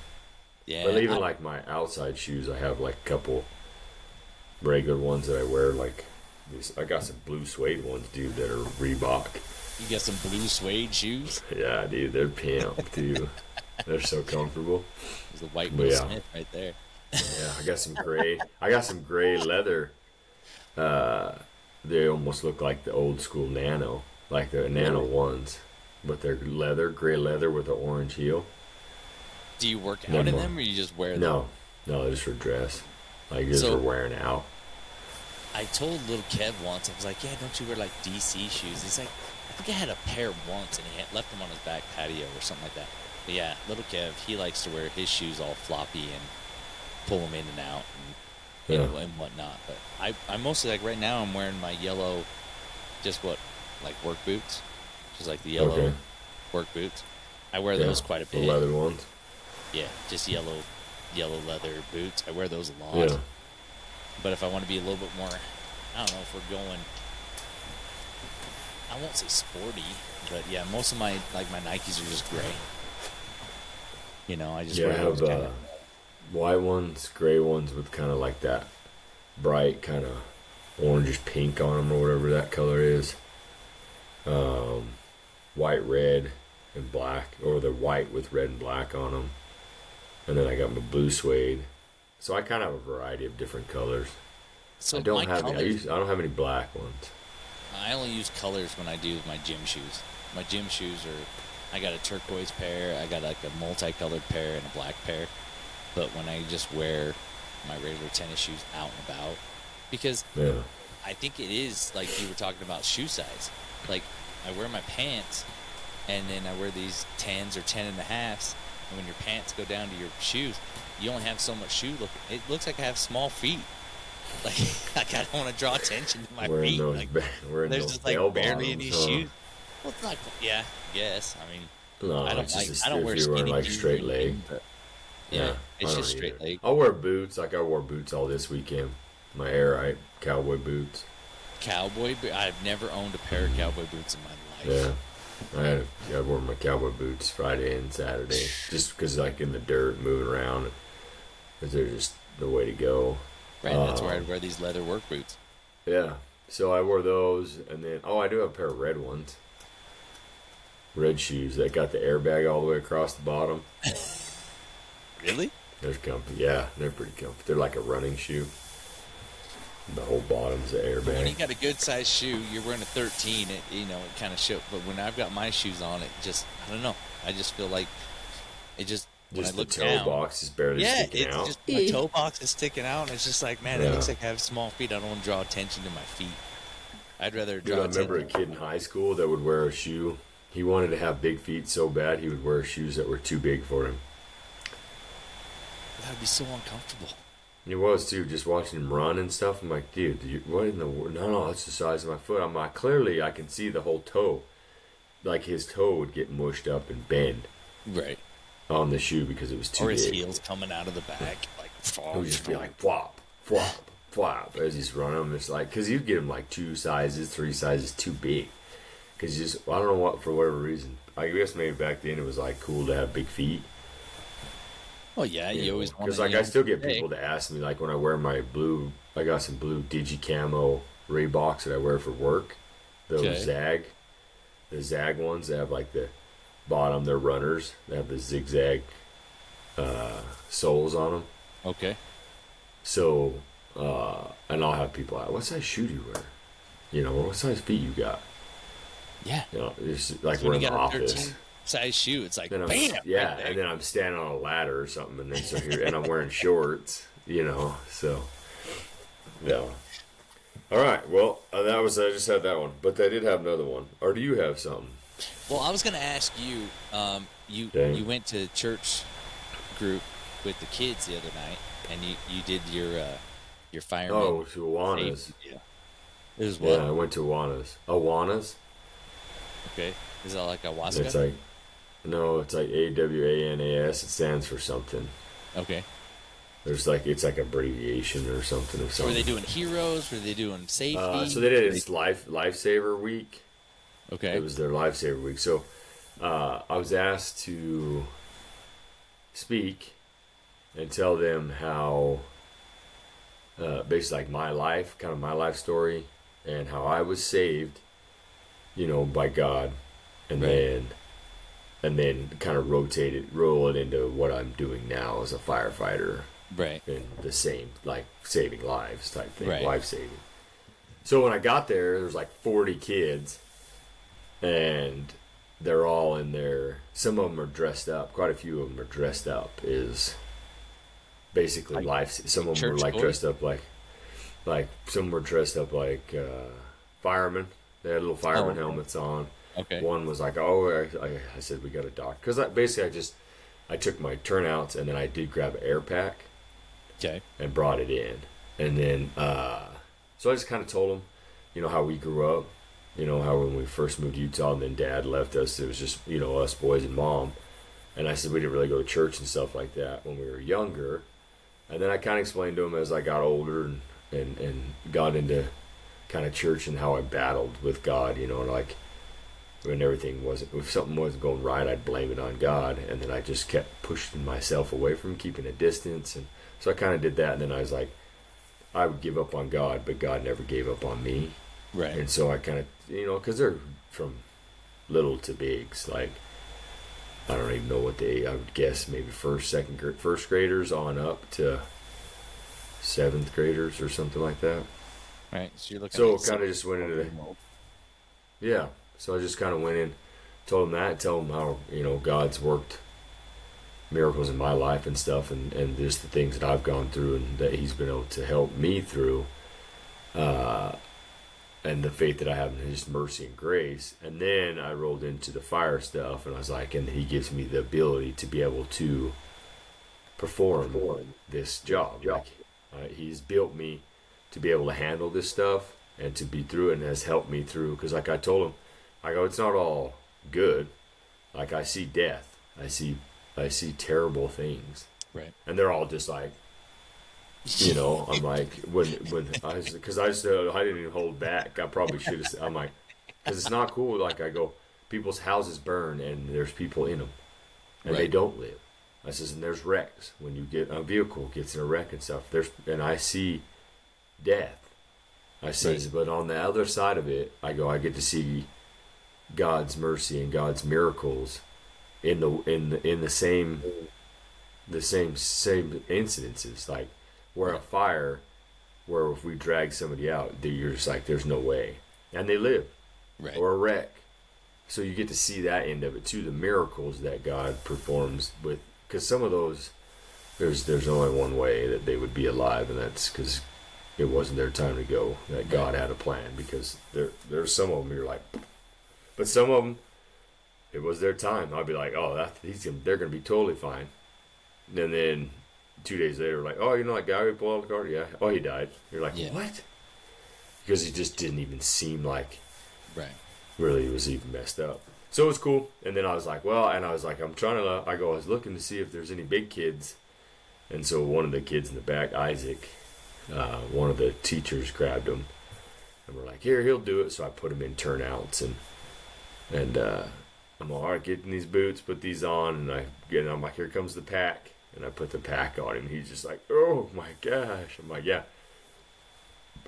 Yeah.
But even
I-
like my outside shoes, I have like a couple regular ones that I wear. Like these, I got some blue suede ones, dude, that are Reebok.
you got some blue suede shoes.
Yeah, dude, they're pimp too. <laughs> they're so comfortable.
There's the white Will
yeah.
Smith right there.
Yeah, I got some gray. I got some gray leather. Uh, they almost look like the old school Nano, like the Nano ones, but they're leather, gray leather with an orange heel.
Do you work
No
out in
more.
them, or you just wear them?
No, no, just for dress, like just
So-
for wearing out.
I told little Kev once, I was like, "Yeah, don't you wear like DC shoes?" He's like, "I think I had a pair once, and he had left them on his back patio or something like that." But yeah, little Kev, he likes to wear his shoes all floppy and pull them in and out and,
Yeah.
and whatnot. But I, I mostly like right now, I'm wearing my yellow, just what, like work boots, just like the yellow
Okay.
work boots. I wear
Yeah,
those quite a
the
bit.
leather ones.
Yeah, just yellow, yellow leather boots. I wear those a lot.
Yeah.
But if I want to be a little bit more, I don't know if we're going. I won't say sporty, but yeah, most of my like my Nikes are just gray. You know, I just
Yeah, I
wear
have
those kind
uh,
of.
white ones, gray ones with kind of like that bright kind of orangish pink on them or whatever that color is. Um, white, red, and black, or the white with red and black on them. And then I got my blue suede. So I kind of have a variety of different colors.
So
I don't have any, I, use, I don't have any black ones.
I only use colors when I do my gym shoes. My gym shoes are, I got a turquoise pair, I got like a multicolored pair and a black pair. But when I just wear my regular tennis shoes out and about, because
Yeah.
I think it is like you were talking about shoe size. Like I wear my pants and then I wear these tens or ten and a halves. And when your pants go down to your shoes, you only have so much shoe look. It looks like I have small feet. <laughs> Like, <laughs> like I don't want to draw attention to my
wearing
feet. Like
ba-
there's
those
just like barely any
huh?
shoes. Well, it's not. Yeah, yes. I mean,
No,
I don't like. I don't
if
wear skinny
like straight leg.
but yeah,
I
it's just straight
either.
leg.
I'll wear boots. Like I wore boots all this weekend. My air right cowboy boots.
Cowboy. bo- I've never owned a pair of cowboy boots in my life.
Yeah, I had I wore my cowboy boots Friday and Saturday just because like in the dirt, moving around. Cause they're just the way to go.
Right. that's where
Um,
I'd wear these leather work boots.
Yeah. So I wore those, and then oh, I do have a pair of red ones. Red shoes that got the airbag all the way across the bottom. <laughs>
Really?
They're comfy. Yeah, they're pretty comfy. They're like a running shoe. The whole bottom's an
But when you got a good sized shoe, you're wearing a 13. It you know it kind of show. But when I've got my shoes on, it just I don't know. I just feel like it just when
Just
I
the toe
down.
box is barely
yeah,
sticking
it's
out.
just my <laughs> toe box is sticking out, and it's just like man, it looks like I have small feet. I don't want to draw attention to my feet. I'd rather
Dude,
draw
I remember a kid in high school that would wear a shoe. He wanted to have big feet so bad he would wear shoes that were too big for him.
That would be so uncomfortable.
He was too, just watching him run and stuff. I'm like, dude, you, what in the world? No, no, that's the size of my foot. I'm like, clearly I can see the whole toe. Like his toe would get mushed up and bend
Right.
on the shoe because it was too
Or his
big.
heels coming out of the back, <laughs> like
It would just be like flop, flop, flop as he's running them. It's like because you'd get him like two sizes, three sizes too big. Because you just I don't know what for whatever reason. I guess maybe back then it was like cool to have big feet.
Well, yeah, you, always want
because like I still get people to ask me like when I wear my blue. I got some blue digi camo Reeboks that I wear for work. Those
Okay.
Zag, the Zag ones that have like the bottom. They're runners. They have the zigzag uh, soles on them.
Okay.
So, uh, and I'll have people out. What size shoe do you wear? You know, what size feet you got?
Yeah.
You know, it's like
When
we're in the office.
13 size shoe, it's like bam.
yeah,
right
and then I'm standing on a ladder or something, and then so here, and I'm wearing shorts, you know. So, yeah. All right. Well, uh, that was I just had that one, but they did have another one. Or do you have something?
Well, I was going to ask you. Um, you
Dang.
you went to church group with the kids the other night, and you you did your uh, your fireman.
Oh, to Awana's.
deal. It was what?
Yeah, I went to Awana's. Awana's.
Okay. Is that like a Waska?
It's like, no, it's like A W A N A S. It stands for something.
okay.
There's like it's like abbreviation or something of
So were they doing heroes? Were they doing safety?
Uh, so they did it's life lifesaver week.
Okay.
It was their lifesaver week. So uh, I was asked to speak and tell them how, uh, basically, like my life, kind of my life story, and how I was saved, you know, by God, and
Right.
then. And then kind of rotate it, roll it into what I'm doing now as a firefighter,
right.
and the same like saving lives type thing,
Right.
life saving. So when I got there, there was like 40 kids, and they're all in there. Some of them are dressed up. Quite a few of them are dressed up. Is basically
Like
life. Some of them were like
boys?
dressed up like, like some were dressed up like uh, firemen. They had little fireman
Oh,
helmets on.
Okay.
One was like, "Oh, I, I, I said we got a doctor," because I, basically I just I took my turnouts and then I did grab an air pack
Okay.
and brought it in. And then, uh, so I just kind of told him, you know, how we grew up, you know, how when we first moved to Utah and then dad left us, it was just, you know, us boys and mom. And I said we didn't really go to church and stuff like that when we were younger. And then I kind of explained to him as I got older and, and, and got into kind of church and how I battled with God, you know, and like when everything wasn't, if something wasn't going right, I'd blame it on God. And then I just kept pushing myself away from keeping a distance. And so I kind of did that. And then I was like, I would give up on God, but God never gave up on me.
Right.
And so I kind of, you know, because they're from little to bigs, like, I don't even know what they, I would guess maybe first, second, first graders on up to seventh graders or something like that.
Right. So you're looking.
So
at
kind of just went into the, yeah. So I just kind of went in, told him that, tell him how you know God's worked miracles in my life and stuff, and and just the things that I've gone through and that He's been able to help me through, uh, and the faith that I have in His mercy and grace. And then I rolled into the fire stuff, and I was like, and He gives me the ability to be able to perform this job. Like uh, He's built me to be able to handle this stuff and to be through it and has helped me through because like i told him i go it's not all good. Like i see death. I see i see terrible things.
Right.
and they're all just like you know i'm like when when i because i just uh, i didn't even hold back. I probably should have i'm like because it's not cool. Like i go people's houses burn and there's people in them and they don't live. I says and there's wrecks. When you get a vehicle gets in a wreck and stuff there's and i see death. I says, but on the other side of it, I go, I get to see God's mercy and God's miracles in the in the in the same the same same incidences, like where a fire, where if we drag somebody out, you're just like, there's no way, and they live,
Right.
or a wreck. So you get to see that end of it too, the miracles that God performs with, because some of those, there's there's only one way that they would be alive, and that's because it wasn't their time to go. That God had a plan because there there's some of them you're like, but some of them it was their time. I'd be like, oh, that he's gonna, they're gonna be totally fine. And then two days later, like, oh, you know that guy who pulled out the car? Yeah. Oh, he died. You're like,
Yeah.
what? Because he just didn't even seem like
Right.
really was even messed up. So it was cool. And then I was like, well, and I was like, I'm trying to, I go, I was looking to see if there's any big kids. And so one of the kids in the back, Isaac, uh, one of the teachers grabbed him and we're like, here, he'll do it. So I put him in turnouts and, and, uh, I'm all right, getting these boots, put these on, and I get, I'm like, here comes the pack, and I put the pack on him. He's just like, oh my gosh! I'm like, yeah.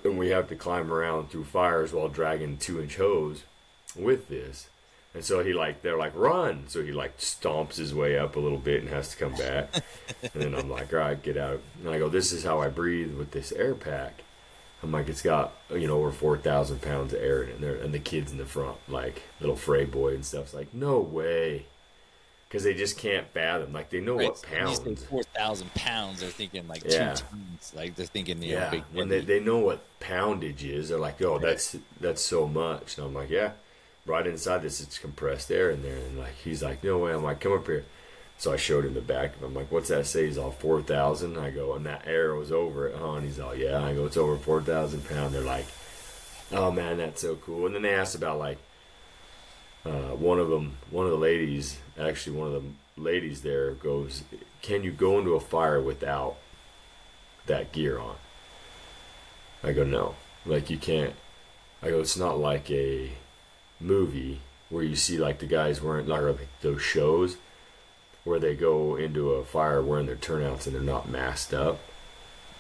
And we have to climb around through fires while dragging two inch hose with this, And so he like they're like run. So he like stomps his way up a little bit and has to come back. <laughs> and then I'm like, all right, get out. And I go, this is how I breathe with this air pack. I'm like, it's got you know over four thousand pounds of air in it, and, and the kids in the front, like little Frey boy and stuff, stuff's like, no way, because they just can't fathom. Like they know
Right.
what
When you say
pounds.
four thousand pounds, they're thinking like
Yeah.
two tons. Like they're thinking, you
Yeah,
big.
when they, they know what poundage is, they're like, "Oh, that's that's so much." And I'm like, "Yeah, right inside this, it's compressed air in there." And like, he's like, "No way." I'm like, "Come up here." So I showed him the back. I'm like, "What's that say?" He's all four thousand. I go, and that air was over it, huh? And he's all, "Yeah." I go, "It's over four thousand pound." They're like, "Oh man, that's so cool." And then they asked about like uh, one of them, one of the ladies, actually one of the ladies there goes, "Can you go into a fire without that gear on?" I go, no. Like, you can't. I go, it's not like a movie where you see, like, the guys wearing, like those shows where they go into a fire wearing their turnouts and they're not masked up.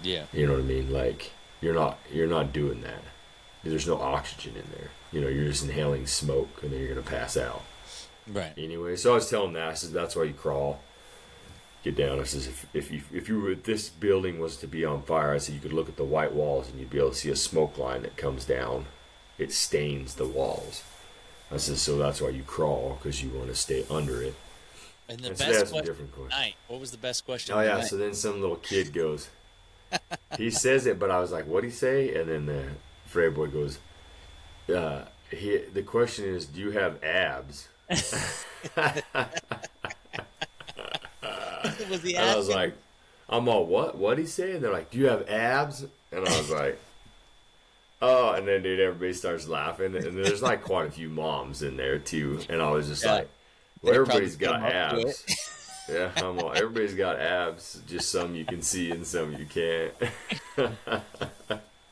yeah,
You know what I mean? Like, you're not, you're not doing that. There's no oxygen in there. You know, you're just inhaling smoke and then you're going to pass out.
right.
Anyway, so I was telling that, I said, that's why you crawl. Get down. I says, if, if you if you were, if this building was to be on fire, I said you could look at the white walls and you'd be able to see a smoke line that comes down. It stains the walls. I said, so that's why you crawl because you want to stay under it.
And the
And so
best
a
question
different question.
tonight. What was the best question?
Oh yeah.
tonight?
So then some little kid goes. <laughs> he says it, but I was like, "What would he say?" And then the Frey boy goes, uh, "He." The question is, do you have abs? <laughs> <laughs>
was he
I was like, I'm all, what? What'd he say? And they're like, do you have abs? And I was like, oh. And then, dude, everybody starts laughing. And there's like quite a few moms in there, too. And I was just
Yeah.
like, well,
They
everybody's
probably
got
come up to
abs. yeah, I'm all, everybody's got abs. Just some you can see and some you can't.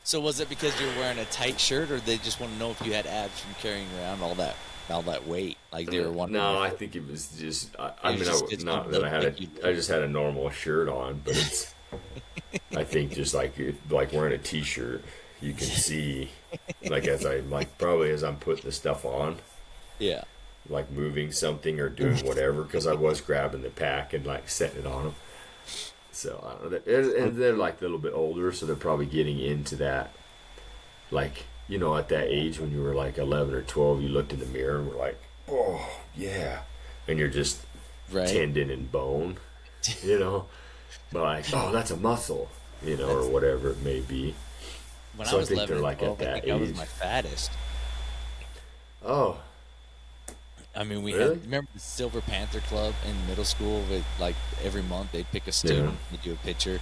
so was it because you're wearing a tight shirt, or they just want to know if you had abs from carrying around all that all that weight? Like they were uh, wondering.
no, I think it was just, I, I mean,
just-
I, not
not
that I had a, I just had a normal shirt on, but it's, I think just like, if- like wearing a t-shirt, you can see, like as I, like probably as I'm putting the stuff on,
yeah.
Like moving something or doing whatever, because I was grabbing the pack and like setting it on them. So I don't know, and and they're like a little bit older, so they're probably getting into that, like you know, at that age when you were like eleven or twelve, you looked in the mirror and were like, oh yeah, and you're just
Right.
tendon and bone, you know, but like oh that's a muscle, you know, or whatever it may be.
When
so
I
I
was
think
11
they're like at
12, I
that
think I was my fattest.
Oh,
I mean, we
Really?
had remember the Silver Panther Club in middle school. With like every month they'd pick a student, they do a picture.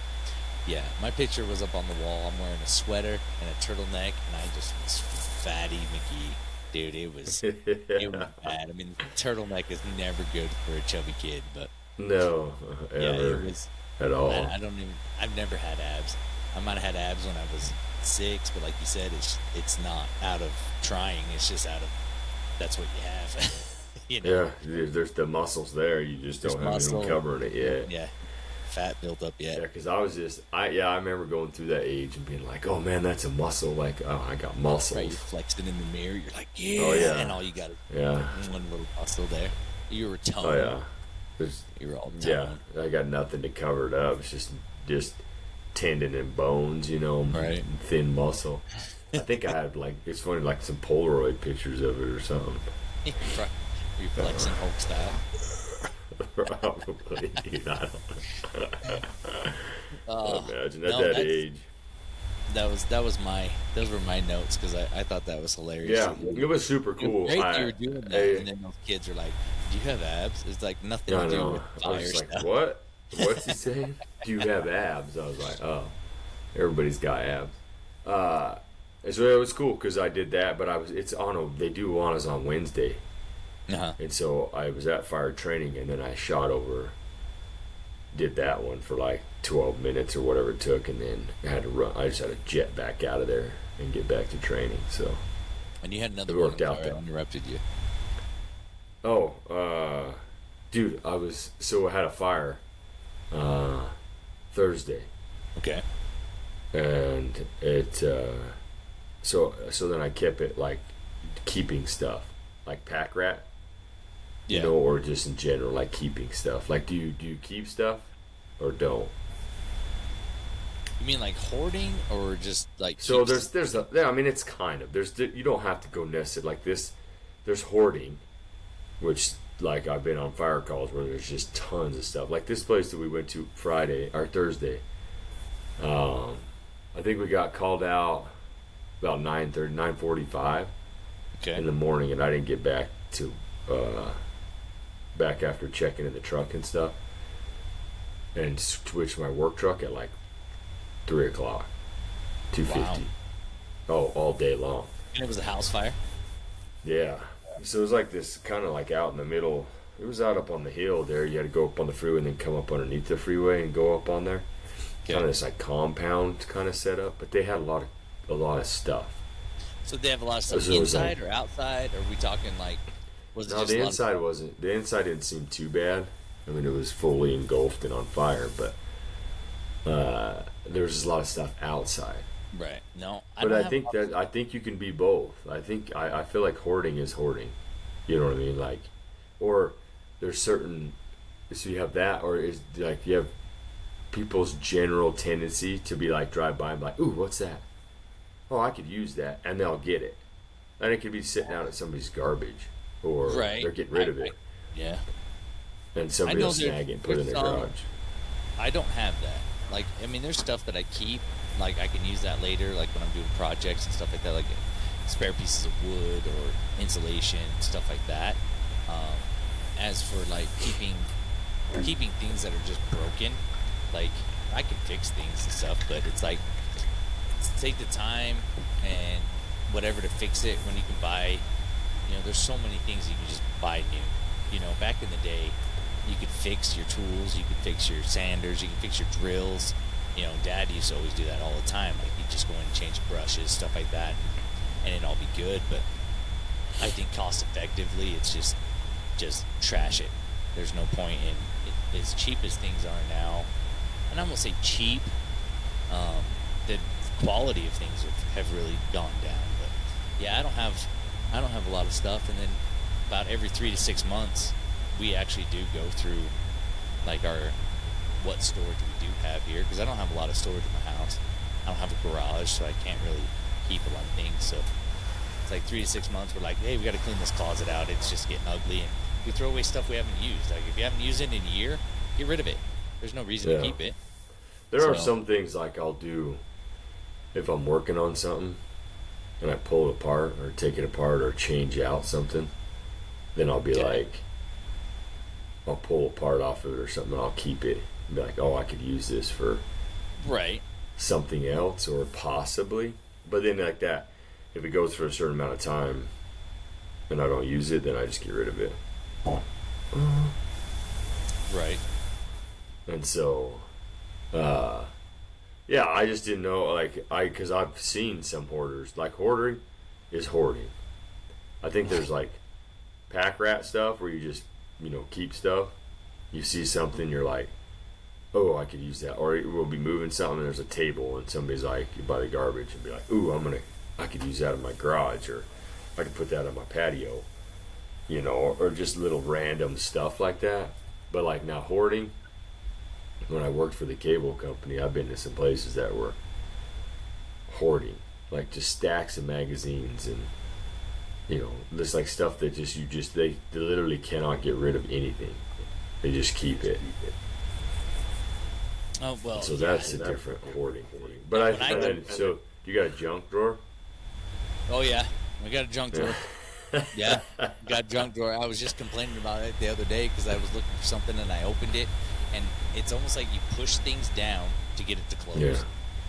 Yeah, my picture was up on the wall. I'm wearing a sweater and a turtleneck, and I just was fatty McGee. Dude, it was it was <laughs> bad. I mean, turtleneck is never good for a chubby kid, but
no,
yeah,
ever
it was.
at all.
I, I don't even. I've never had abs. I might have had abs when I was six, but like you said, it's it's not out of trying. It's just out of that's what you have. <laughs> <laughs> you know.
Yeah, there's the muscles there. You just
There's
don't have
muscle.
anything covering it yet.
Yeah, fat built up yet.
Yeah, because I was just, I yeah, I remember going through that age and being like, oh man, that's a muscle. Like, oh, I got muscles.
Right, you're flexing in the mirror. You're like, yeah,
Oh, yeah.
and all you got is
Yeah.
one little muscle there. You were toned.
Oh yeah. There's,
You were all toned.
yeah, I got nothing to cover it up. It's just just tendon and bones, you know,
Right.
and thin muscle. I think I had like it's funny, like some Polaroid pictures of it or something. <laughs>
You're flexing Hulk style. <laughs>
Probably, <laughs> dude, I don't
Uh,
imagine at
no,
that age.
that was that was my those were my notes because I, I thought that was hilarious.
Yeah, it was super
It was
cool.
great
I,
you were doing that,
I-
and then those kids are like, "Do you have abs?" It's like nothing
I
to do
know.
with
I was
stuff.
like, what? What's he <laughs> saying? Do you have abs? I was like, oh, everybody's got abs. Uh, and so it was cool because I did that, but I was it's on a they do one us on Wednesday,
Uh-huh.
and so I was at fire training, and then I shot over, did that one for like twelve minutes or whatever it took, and then I had to run. I just had to jet back out of there and get back to training. So
And you had another
It worked out, though.
interrupted you.
Oh, uh, dude, I was so I had a fire uh, Thursday,
Okay.
and it uh, so so then I kept it like keeping stuff like pack rat.
Yeah.
You know, or just in general, like keeping stuff. Like, do you do you keep stuff or don't?
You mean like hoarding or just like
So there's there's a yeah, I mean it's kind of there's you don't have to go nested like this. There's hoarding, which like I've been on fire calls where there's just tons of stuff. Like this place that we went to Friday or Thursday. Um, I think we got called out about 9:30, 9:45
okay.
in the morning, and I didn't get back to uh, back after checking in the truck and stuff, and switched my work truck at like three o'clock, two fifty. Oh, all day long.
And it was a house fire.
Yeah. So it was like this kind of like out in the middle. It was out up on the hill there. You had to go up on the freeway and then come up underneath the freeway and go up on there. Yeah. Kind of this like compound kind of setup, but they had a lot of a lot of stuff.
So they have a lot of stuff
So
inside
like-
or outside? Or are we talking like was
No, the inside wasn't. The inside didn't seem too bad. I mean, it was fully engulfed and on fire, but uh, there was just a lot of stuff outside.
Right. No. I
But I, think that I think you can be both. I think I, I feel like hoarding is hoarding. You know what I mean? Like, or there's certain so you have that, or is like you have people's general tendency to be like drive by and be like, ooh, what's that? Oh, I could use that, and they'll get it, and it could be sitting out at somebody's garbage, or
Right.
they're getting rid
I-
of it,
Yeah.
and somebody will snag it and put it in their
some-
garage.
I don't have that. Like, I mean, there's stuff that I keep. Like, I can use that later, like when I'm doing projects and stuff like that, like spare pieces of wood or insulation, stuff like that. Um, as for like keeping keeping things that are just broken, like I can fix things and stuff, but it's like take the time and whatever to fix it when you can buy. You know, there's so many things you can just buy new. You know, back in the day, you could fix your tools, you could fix your sanders, you can fix your drills. You know, Dad used to always do that all the time. Like he'd just go in and change brushes, stuff like that, and, it'd all be good. But I think cost effectively, it's just just trash it. There's no point in it, as cheap as things are now. And I won't say cheap. Um, the quality of things have, have really gone down. But yeah, I don't have I don't have a lot of stuff. And then about every three to six months, we actually do go through like our what storage we do have here because I don't have a lot of storage in my house. I don't have a garage, so I can't really keep a lot of things. So it's like three to six months. We're like, hey, we got to clean this closet out. It's just getting ugly, and we throw away stuff we haven't used. Like if you haven't used it in a year, get rid of it. There's no reason
Yeah.
to keep it.
There are some things like I'll do if I'm working on something and I pull it apart or take it apart or change out something, then I'll be
Yeah.
like, I'll pull a part off of it or something and I'll keep it. And be like, oh, I could use this for
Right.
something else or possibly. But then, like that, if it goes for a certain amount of time and I don't use it, then I just get rid of it.
Right.
And so, uh, yeah, I just didn't know, like, I, cause I've seen some hoarders, like, hoarding is hoarding. I think there's like pack rat stuff where you just, you know, keep stuff. You see something, you're like, oh, I could use that. Or we'll be moving something, and there's a table, and somebody's like, you buy the garbage, and be like, ooh, I'm gonna, I could use that in my garage, or I could put that on my patio, you know, or, or just little random stuff like that. But like now hoarding, when I worked for the cable company, I've been to some places that were hoarding, like just stacks of magazines and you know, just like stuff that just you just they, they literally cannot get rid of anything. They just keep it.
Oh well.
So
yeah.
that's a different hoarding. But I,
When I
and so you got a junk drawer?
Oh yeah, we got a junk drawer. <laughs> yeah, got a junk drawer. I was just complaining about it the other day because I was looking for something and I opened it, and it's almost like you push things down to get it to close,
Yeah.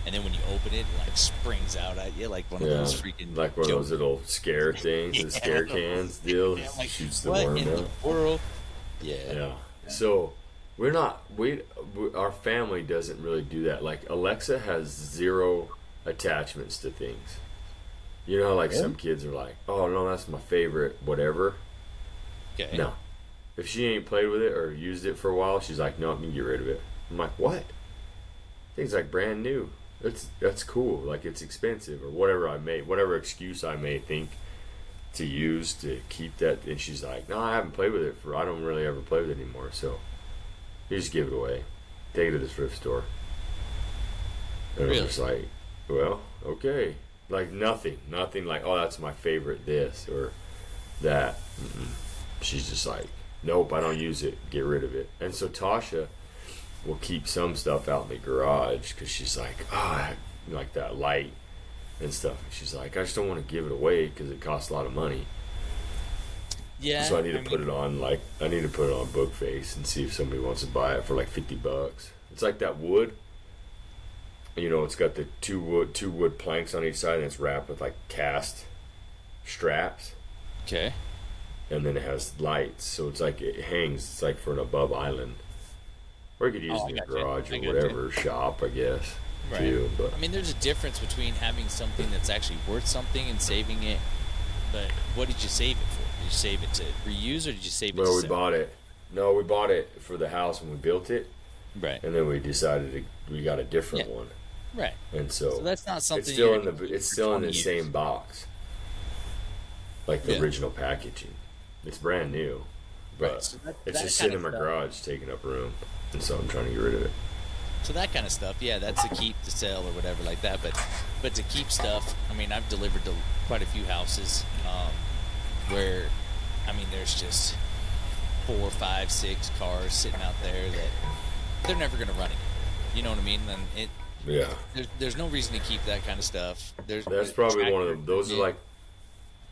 and then when you open it, it like springs out at you like one of those freaking
like one of those little scare <laughs> things, the
Yeah.
scare cans deal,
Yeah, like,
shoots the
what
worm
in
out.
the world? Yeah.
Yeah. So we're not we, we our family doesn't really do that. Like Alexa has zero attachments to things. You know, like some kids are like, "Oh no, that's my favorite, whatever."
Okay.
No, if she ain't played with it or used it for a while, she's like, "No, I'm gonna get rid of it." I'm like, "What?" Things like brand new. That's that's cool. Like it's expensive or whatever I may, whatever excuse I may think to use to keep that. And she's like, no, I haven't played with it for. I don't really ever play with it anymore. So you just give it away. Take it to the thrift store. And
Really?
I was just like, well, okay. Like nothing, nothing like, oh, that's my favorite. This or that. Mm-mm. She's just like, nope, I don't use it. Get rid of it. And so Tasha will keep some stuff out in the garage because she's like, ah, like that light and stuff. And she's like, I just don't want to give it away because it costs a lot of money.
Yeah.
so I need to
mean,
put it on like I need to put it on Bookface and see if somebody wants to buy it for like fifty bucks. It's like that wood. You know, it's got the two wood two wood planks on each side and it's wrapped with like cast straps
Okay.
And then it has lights, so it's like it hangs. It's like for an above island, or you could use
Oh,
it in the garage or whatever shop, I guess.
Right.
Too, but
I mean, there's a difference between having something that's actually worth something and saving it. But what did you save it for? Did you save it to reuse or did you save it
well,
to
we
sell?
bought it. No, we bought it for the house when we built it,
Right.
and then we decided to, we got a different
Yeah.
one,
Right.
and so,
So that's not something
it's still in the it's still in the
years.
same box, like the
Yeah.
original packaging. It's brand new, but
Right, so that-
it's
that
just sitting in my
stuff-
garage, taking up room, and so I'm trying to get rid of it.
So that kind of stuff, yeah, that's to keep, to sell, or whatever like that. But, but to keep stuff, I mean, I've delivered to quite a few houses um, where, I mean, there's just four, five, six cars sitting out there that they're never going to run it. You know what I mean? And it,
Yeah.
there's, there's no reason to keep that kind of stuff. There's
That's probably one of them. Those are like,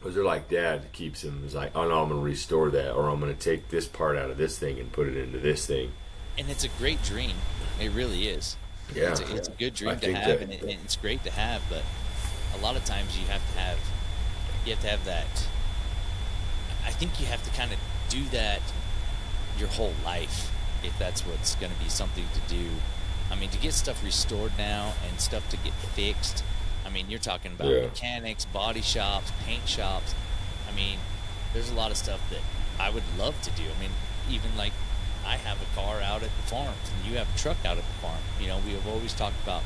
those are like dad keeps him. Is like, oh no, I'm gonna restore that, or I'm gonna take this part out of this thing and put it into this thing.
and it's a great dream. It really is.
Yeah,
it's a, it's a good
I
dream to have,
that-
and, it, and it's great to have. But a lot of times you have to have, you have to have that. I think you have to kind of do that your whole life if that's what's going to be something to do. I mean, to get stuff restored now and stuff to get fixed. I mean, you're talking about
Yeah.
mechanics, body shops, paint shops. I mean, there's a lot of stuff that I would love to do. I mean, even like I have a car out at the farm, and you have a truck out at the farm. You know, we have always talked about,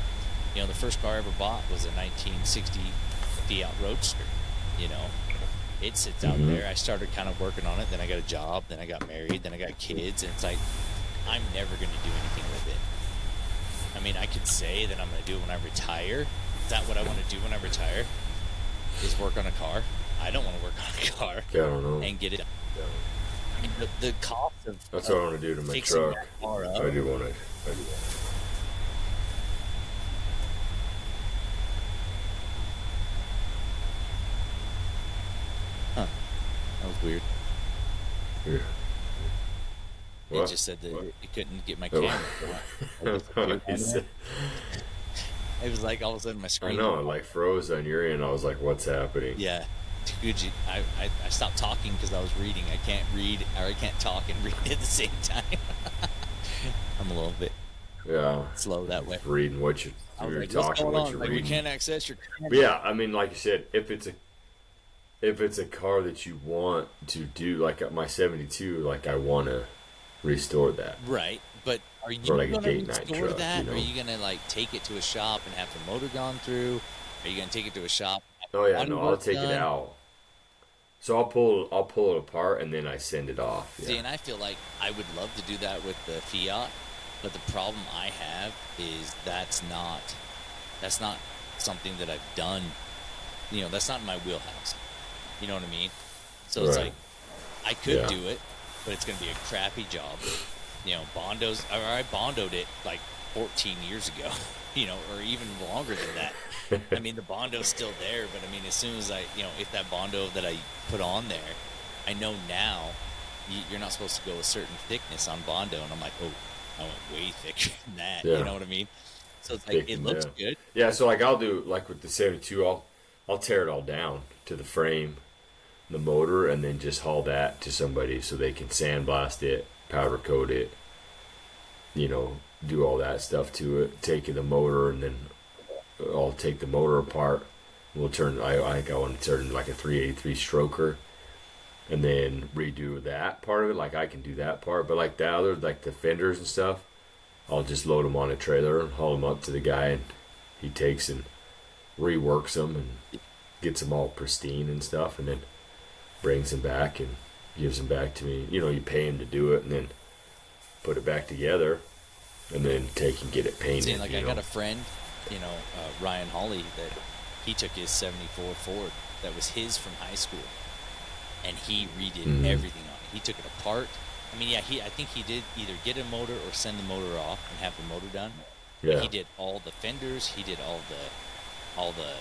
you know, the first car I ever bought was a 1960 Fiat Roadster. You know, it sits out
Mhm.
there. I started kind of working on it. Then I got a job. Then I got married. Then I got kids, and it's like I'm never going to do anything with it. I mean, I could say that I'm going to do it when I retire. Is that what I want to do when I retire? Is work on a car? I don't want to work <laughs> on a car
Yeah, I don't know.
and get it.
Yeah.
I mean, the, the cost of
That's
of
what I want to do to my truck.
car up.
I do want it. I do want it. Huh.
That was weird.
Yeah.
It
What?
just said that
What?
it couldn't get my camera. <laughs> <laughs> It was like all of a sudden my screen.
I know, it like froze on your end. I was like, "What's happening?"
Yeah. Dude, I, I, I stopped talking because I was reading. I can't read, or I can't talk and <laughs> read at the same time. <laughs> I'm a little bit
Yeah,
slow that way.
reading what you you're
like,
talking, what you're
Like, we
reading.
can't access your.
But yeah, I mean, like you said, if it's a if it's a car that you want to do, like uh, my '72, like I want to restore that.
Right, but are you
like
gonna
date night
restore
truck,
that?
you know?
Are you gonna like take it to a shop and have the motor gone through? Are you gonna take it to a shop?
Oh yeah, no, I'll take it out. So I'll pull I'll pull it apart and then I send it off.
See, and I feel like I would love to do that with the Fiat, but the problem I have is that's not that's not something that I've done. You know, that's not in my wheelhouse. You know what I mean? So it's like I could
Yeah.
do it, but it's gonna be a crappy job. You know, Bondo's or I Bondoed it like 14 years ago. <laughs> You know, or even longer than that. <laughs> I mean, the Bondo's still there, but I mean, as soon as I, you know, if that Bondo that I put on there, I know now you, you're not supposed to go a certain thickness on Bondo, and I'm like, oh, I went way <laughs> thicker than that.
Yeah.
You know what I mean? So it's like
Thick,
it looks
yeah.
good.
Yeah, so like I'll do like with the '72, I'll I'll tear it all down to the frame, the motor, and then just haul that to somebody so they can sandblast it, powder coat it, you know, do all that stuff to it. Take the motor, and then uh, I'll take the motor apart. We'll turn. I I think I want to turn like a 383 stroker, and then redo that part of it. Like I can do that part, but like the other, like the fenders and stuff. I'll just load them on a trailer and haul them up to the guy, and he takes and reworks them and gets them all pristine and stuff, and then brings them back and gives them back to me. You know, you pay him to do it and then put it back together and then take and get it painted.
See, like I
know?
got a friend, you know, uh, Ryan Hawley, that he took his '74 Ford that was his from high school, and he redid
Mhm.
everything on it. He took it apart. I mean, yeah, he I think he did either get a motor or send the motor off and have the motor done. But
yeah.
He did all the fenders. He did all the all the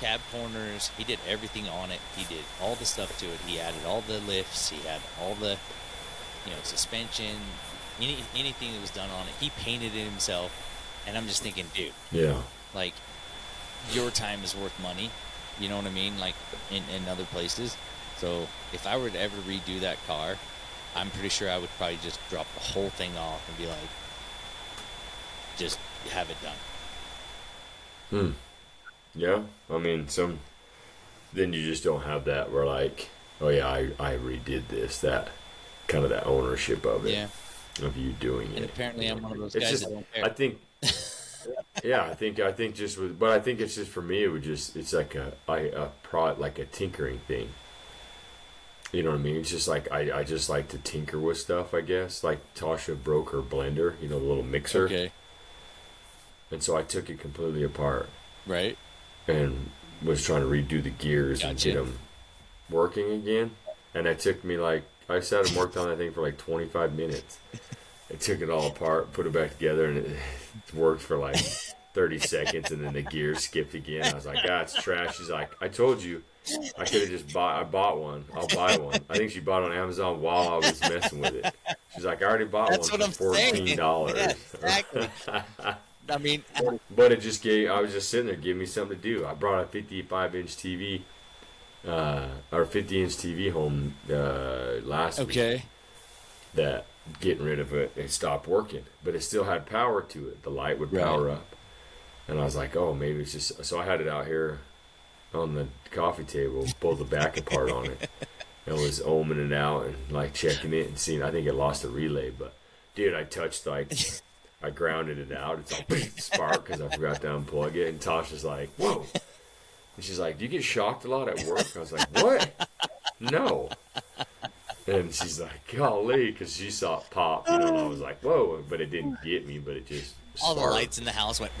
cab corners. He did everything on it. He did all the stuff to it. He added all the lifts. He had all the you know suspension, any anything that was done on it. He painted it himself. And I'm just thinking, dude,
Yeah.
like your time is worth money. You know what I mean? Like in, in other places. So if I were to ever redo that car, I'm pretty sure I would probably just drop the whole thing off and be like, just have it done.
Hmm. Yeah. I mean, some. Then you just don't have that where like, oh yeah, I I redid this. That kind of that ownership of it.
Yeah.
Of you doing
And
it.
apparently I'm one of those
It's
guys
just,
that don't care.
I think. <laughs> yeah, I think I think just with, but I think it's just for me. It would just it's like a I a pro like a tinkering thing. You know what I mean? It's just like I, I just like to tinker with stuff. I guess like Tasha broke her blender, you know, the little mixer,
okay.
and so I took it completely apart
Right.
And was trying to redo the gears and get them working again. And it took me like I sat and worked on that thing for like 25 minutes. I took it all apart, put it back together, and it, it worked for like 30 <laughs> seconds, and then the gears skipped again. I was like, "Ah, it's trash." She's like, "I told you, I could have just bought. I bought one. I'll buy one." I think she bought it on Amazon while I was messing with it. She's like, "I already bought
That's
one
what
for
I'm
fourteen dollars." <laughs>
Yeah, exactly. <laughs> I mean,
But it just gave. I was just sitting there, giving me something to do. I brought a 55 inch TV, uh, or 50 inch TV home uh, last week.
okay.
That getting rid of it, it stopped working, but it still had power to it. The light would
Right.
power up, and I was like, oh, maybe it's just. So I had it out here on the coffee table, pulled the back apart on it, and was ohming it out and like checking it and seeing. I think it lost a relay, but dude, I touched like. <laughs> I grounded it out. It's all <laughs> spark because I forgot to unplug it. And Tasha's like, "Whoa!" And she's like, "Do you get shocked a lot at work?" I was like, "What? No." And she's like, "Golly," because she saw it pop, you know. And I was like, "Whoa!" But it didn't get me. But it just
All the lights in the house went. <laughs>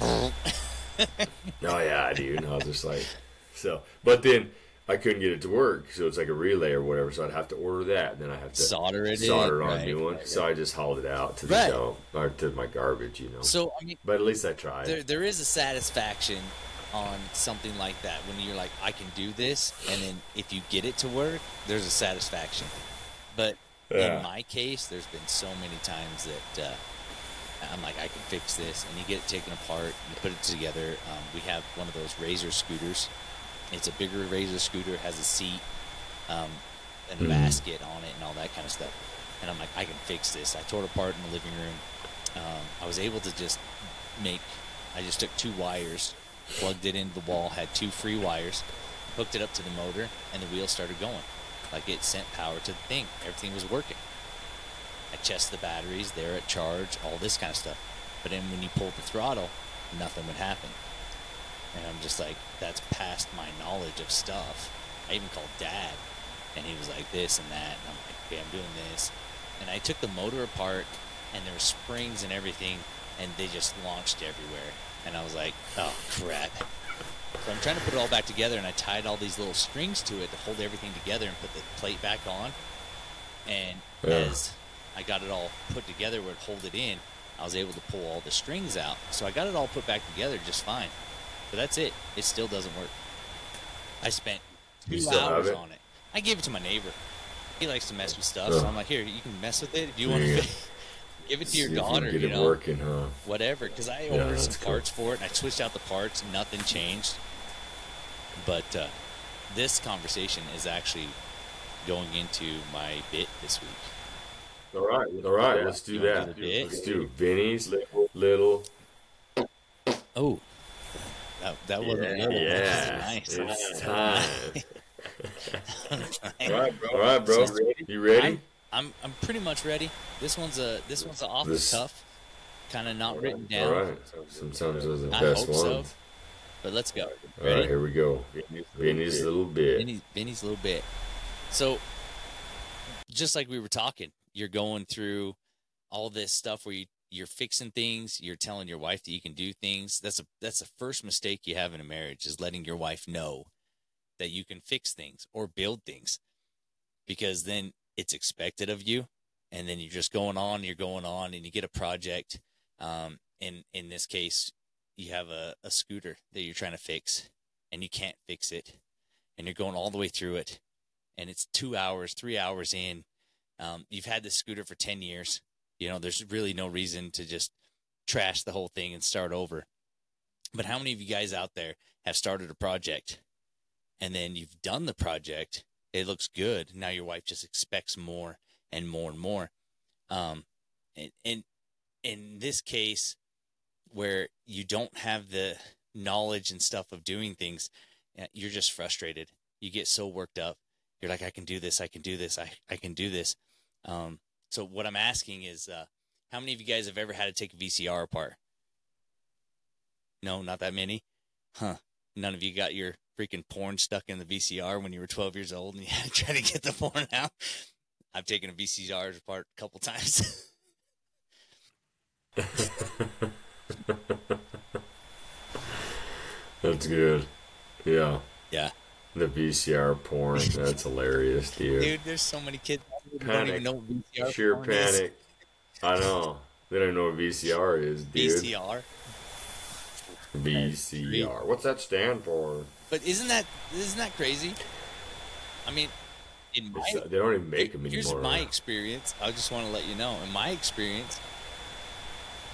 Oh yeah, dude. And I was just like, so. But then I couldn't get it to work, so it's like a relay or whatever. So I'd have to order that, and then I have to
Solder it in,
solder on
right,
a new one.
right,
So I just hauled it out to the
Right.
dump or to my garbage, you know.
So I mean,
but at least I tried.
there there is a satisfaction on something like that when you're like, I can do this, and then if you get it to work, there's a satisfaction. But
Yeah.
in my case, there's been so many times that uh, I'm like, I can fix this, and you get it taken apart, you put it together. Um, we have one of those razor scooters. It's a bigger razor scooter, has a seat, um, and a
Mhm.
basket on it, and all that kind of stuff. And I'm like, I can fix this. I tore it apart in the living room. Um, I was able to just make. I just took two wires, plugged it into the wall, had two free wires, hooked it up to the motor, and the wheel started going. Like it sent power to the thing. Everything was working. I chest the batteries, they're at charge, all this kind of stuff. But then when you pulled the throttle, nothing would happen. And I'm just like, that's past my knowledge of stuff. I even called dad, and he was like this and that. And I'm like, okay, I'm doing this. And I took the motor apart, and there were springs and everything, and they just launched everywhere. And I was like, oh, crap. So I'm trying to put it all back together, and I tied all these little strings to it to hold everything together and put the plate back on. And
Yeah.
as I got it all put together where it hold it in, I was able to pull all the strings out. So I got it all put back together just fine. But that's it. It still doesn't work. I spent two
You
hours
it?
on it. I gave it to my neighbor. He likes to mess with stuff, so I'm like, here, you can mess with it if you want to. <laughs> give it to your
you
daughter,
get
you
it
know
working, huh?
whatever because I
Yeah,
ordered some
cool.
parts for it and I switched out the parts. Nothing changed. But uh, this conversation is actually going into my bit this week.
All right, all right. Let's do that.
do?
Let's do Vinny's little.
Oh, that, that wasn't little.
Yeah, <laughs>
Nice.
it's time.
I'm, <laughs>
all right, bro. All right, bro. You ready?
I'm I'm pretty much ready. This one's a this one's a off the
This-
cuff, kind of not written
All
down,
right. Sometimes those are the
I
best
hope so. but let's go.
All
Ready?
right, here we go. Benny's a little bit.
Benny's, Vinny's little bit. So, just like we were talking, you're going through all this stuff where you you're fixing things, you're telling your wife that you can do things. That's a that's the first mistake you have in a marriage is letting your wife know that you can fix things or build things. Because then it's expected of you and then you're just going on, you're going on and you get a project um in in this case you have a, a scooter that you're trying to fix and you can't fix it and you're going all the way through it and it's two hours, three hours in. Um, you've had this scooter for 10 years. You know, there's really no reason to just trash the whole thing and start over. But how many of you guys out there have started a project and then you've done the project? It looks good. Now your wife just expects more and more and more. Um, and, and in this case, where you don't have the knowledge and stuff of doing things, you're just frustrated. You get so worked up. You're like, I can do this. I can do this. I, I can do this. Um, so what I'm asking is, uh, how many of you guys have ever had to take a VCR apart? No, not that many. Huh. None of you got your freaking porn stuck in the VCR when you were 12 years old and you had to try to get the porn out. I've taken a VCR apart a couple times. <laughs>
That's good. Yeah.
yeah.
The VCR porn. That's hilarious, dude.
Dude, there's so many kids don't
Panic.
even know what VCR
Sheer
porn is.
panic. I know. They don't know what VCR is, dude.
VCR.
VCR. What's that stand for?
But isn't that isn't that crazy? I mean, in my,
they don't even make them
here's
anymore.
my experience. I just want to let you know. In my experience,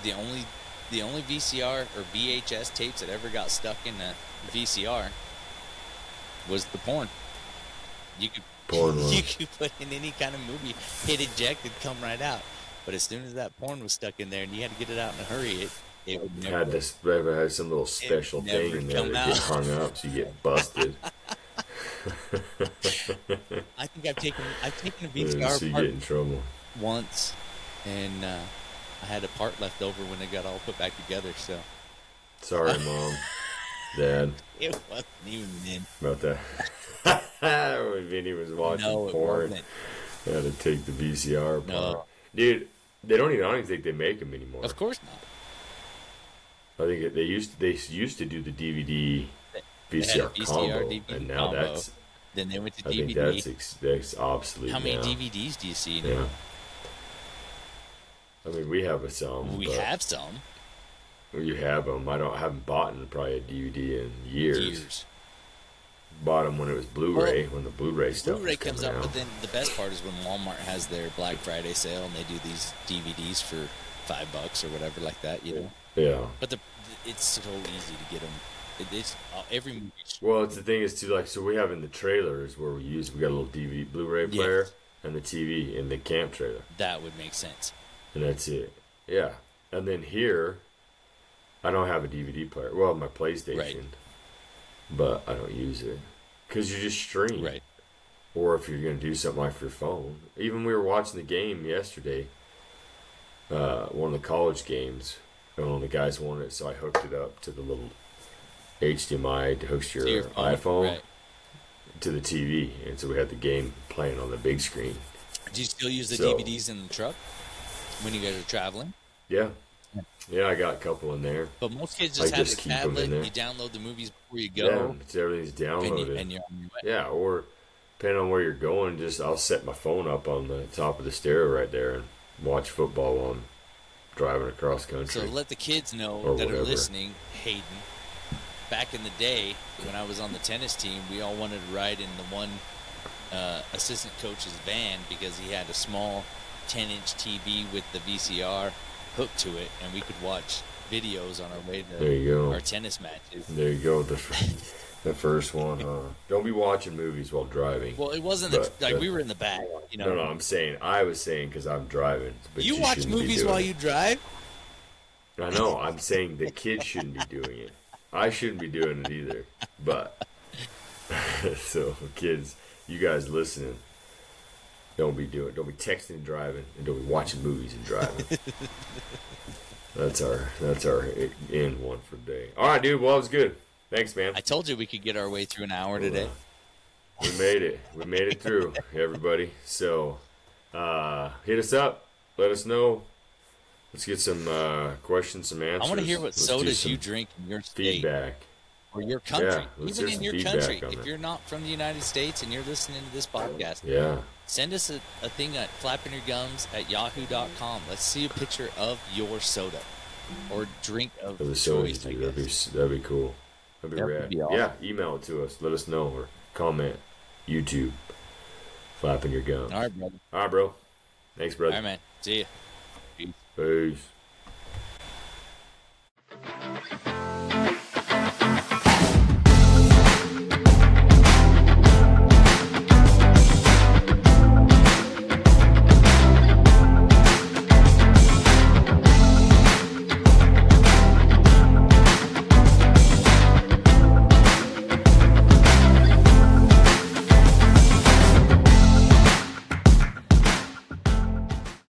the only the only VCR or VHS tapes that ever got stuck in a VCR was the porn. You could
Porn <laughs>
you could put in any kind of movie, hit eject, it'd come right out. But as soon as that porn was stuck in there and you had to get it out in a hurry, it it would never.
had this ever had some little special thing in there that get hung up so you get busted. <laughs> <laughs>
I think I've taken I've taken a
so
VCR
you
apart
get in trouble.
once, and uh, I had a part left over when it got all put back together. So
Sorry, mom, dad,
it wasn't even then.
about that. <laughs> when Vinny was watching
No,
porn,
wasn't.
had to take the VCR.
No.
Dude, they don't even. I don't even think they make them anymore.
Of course not.
I think they used they used to do the DVD
They
VCR,
VCR,
combo,
DVD
and now
combo.
that's
Then they went to
I think
DVD.
that's ex, that's obsolete.
How many
now.
DVDs do you see now?
Yeah. I mean, we have a some.
We have some
You have them. I don't. I haven't bought in probably a DVD in years.
years.
Bought them when it was Blu-ray, when the Blu-ray stuff
Blu-ray comes out,
out.
but then the best part is when Walmart has their Black Friday sale and they do these DVDs for five bucks or whatever like that. You know.
yeah.
But the it's so easy to get them. It, it's uh, every movie.
Well, it's the thing is too like so we have in the trailers where we use we got a little DVD Blu-ray
Yeah.
player and the TV in the camp trailer,
That would make sense.
and that's it. Yeah, and then here, I don't have a DVD player. Well, my PlayStation,
Right.
But I don't use it because you just stream.
Right.
or if you're going to do something like your phone. Even we were watching the game yesterday, uh, one of the college games, and one of the guys wanted it, so I hooked it up to the little HDMI to hook your,
To your phone,
iPhone
right.
to the TV, and so we had the game playing on the big screen.
Do you still use the
So-
DVDs in the truck when you guys are traveling?
Yeah, yeah, I got a couple in there.
But most kids
I
just have
just
the
keep 'em in
tablet. You download the movies before you
Yeah,
go,
it's, everything's downloaded.
and your way.
Yeah, or depending on where you're going, just I'll set my phone up on the top of the stereo right there and watch football while I'm driving across country.
So let the kids know that are listening, Hayden. Back in the day, when I was on the tennis team, we all wanted to ride in the one uh, assistant coach's van because he had a small 10-inch TV with the VCR hooked to it, and we could watch videos on our way
there
to
you go.
our tennis matches.
There you go. The, <laughs> the first one, huh? Don't be watching movies while driving.
Well, it wasn't the, like we were in the back, you know.
no, no, I'm saying, I was saying because I'm driving. But
you
you,
watch movies while
it.
you drive?
I know. I'm saying the kids shouldn't be doing it. I shouldn't be doing it either. But <laughs> so kids, you guys listening, don't be doing. Don't be texting and driving, and don't be watching movies and driving. <laughs> that's our that's our end one for the day. All right, dude. Well, it was good. Thanks, man.
I told you we could get our way through an hour today.
we made it. We made it through, <laughs> everybody. So, uh, hit us up. Let us know. Let's get some uh, questions, some answers.
I want to hear what
Let's
sodas you drink in your state
Feedback.
Or your country,
Yeah,
even in your country. If
that.
you're not from the United States and you're listening to this podcast,
Yeah.
send us a, a thing at flapping your gums at yahoo.com. Let's see a picture of your soda or drink of
the soda,
choice.
That'd be that'd be cool. That'd be
That
rad.
be awesome.
Yeah, email it to us. Let us know or comment. YouTube. Flapping your gums.
All right, brother.
All right, bro. Thanks,
All
brother.
right, man. See ya.
Peace.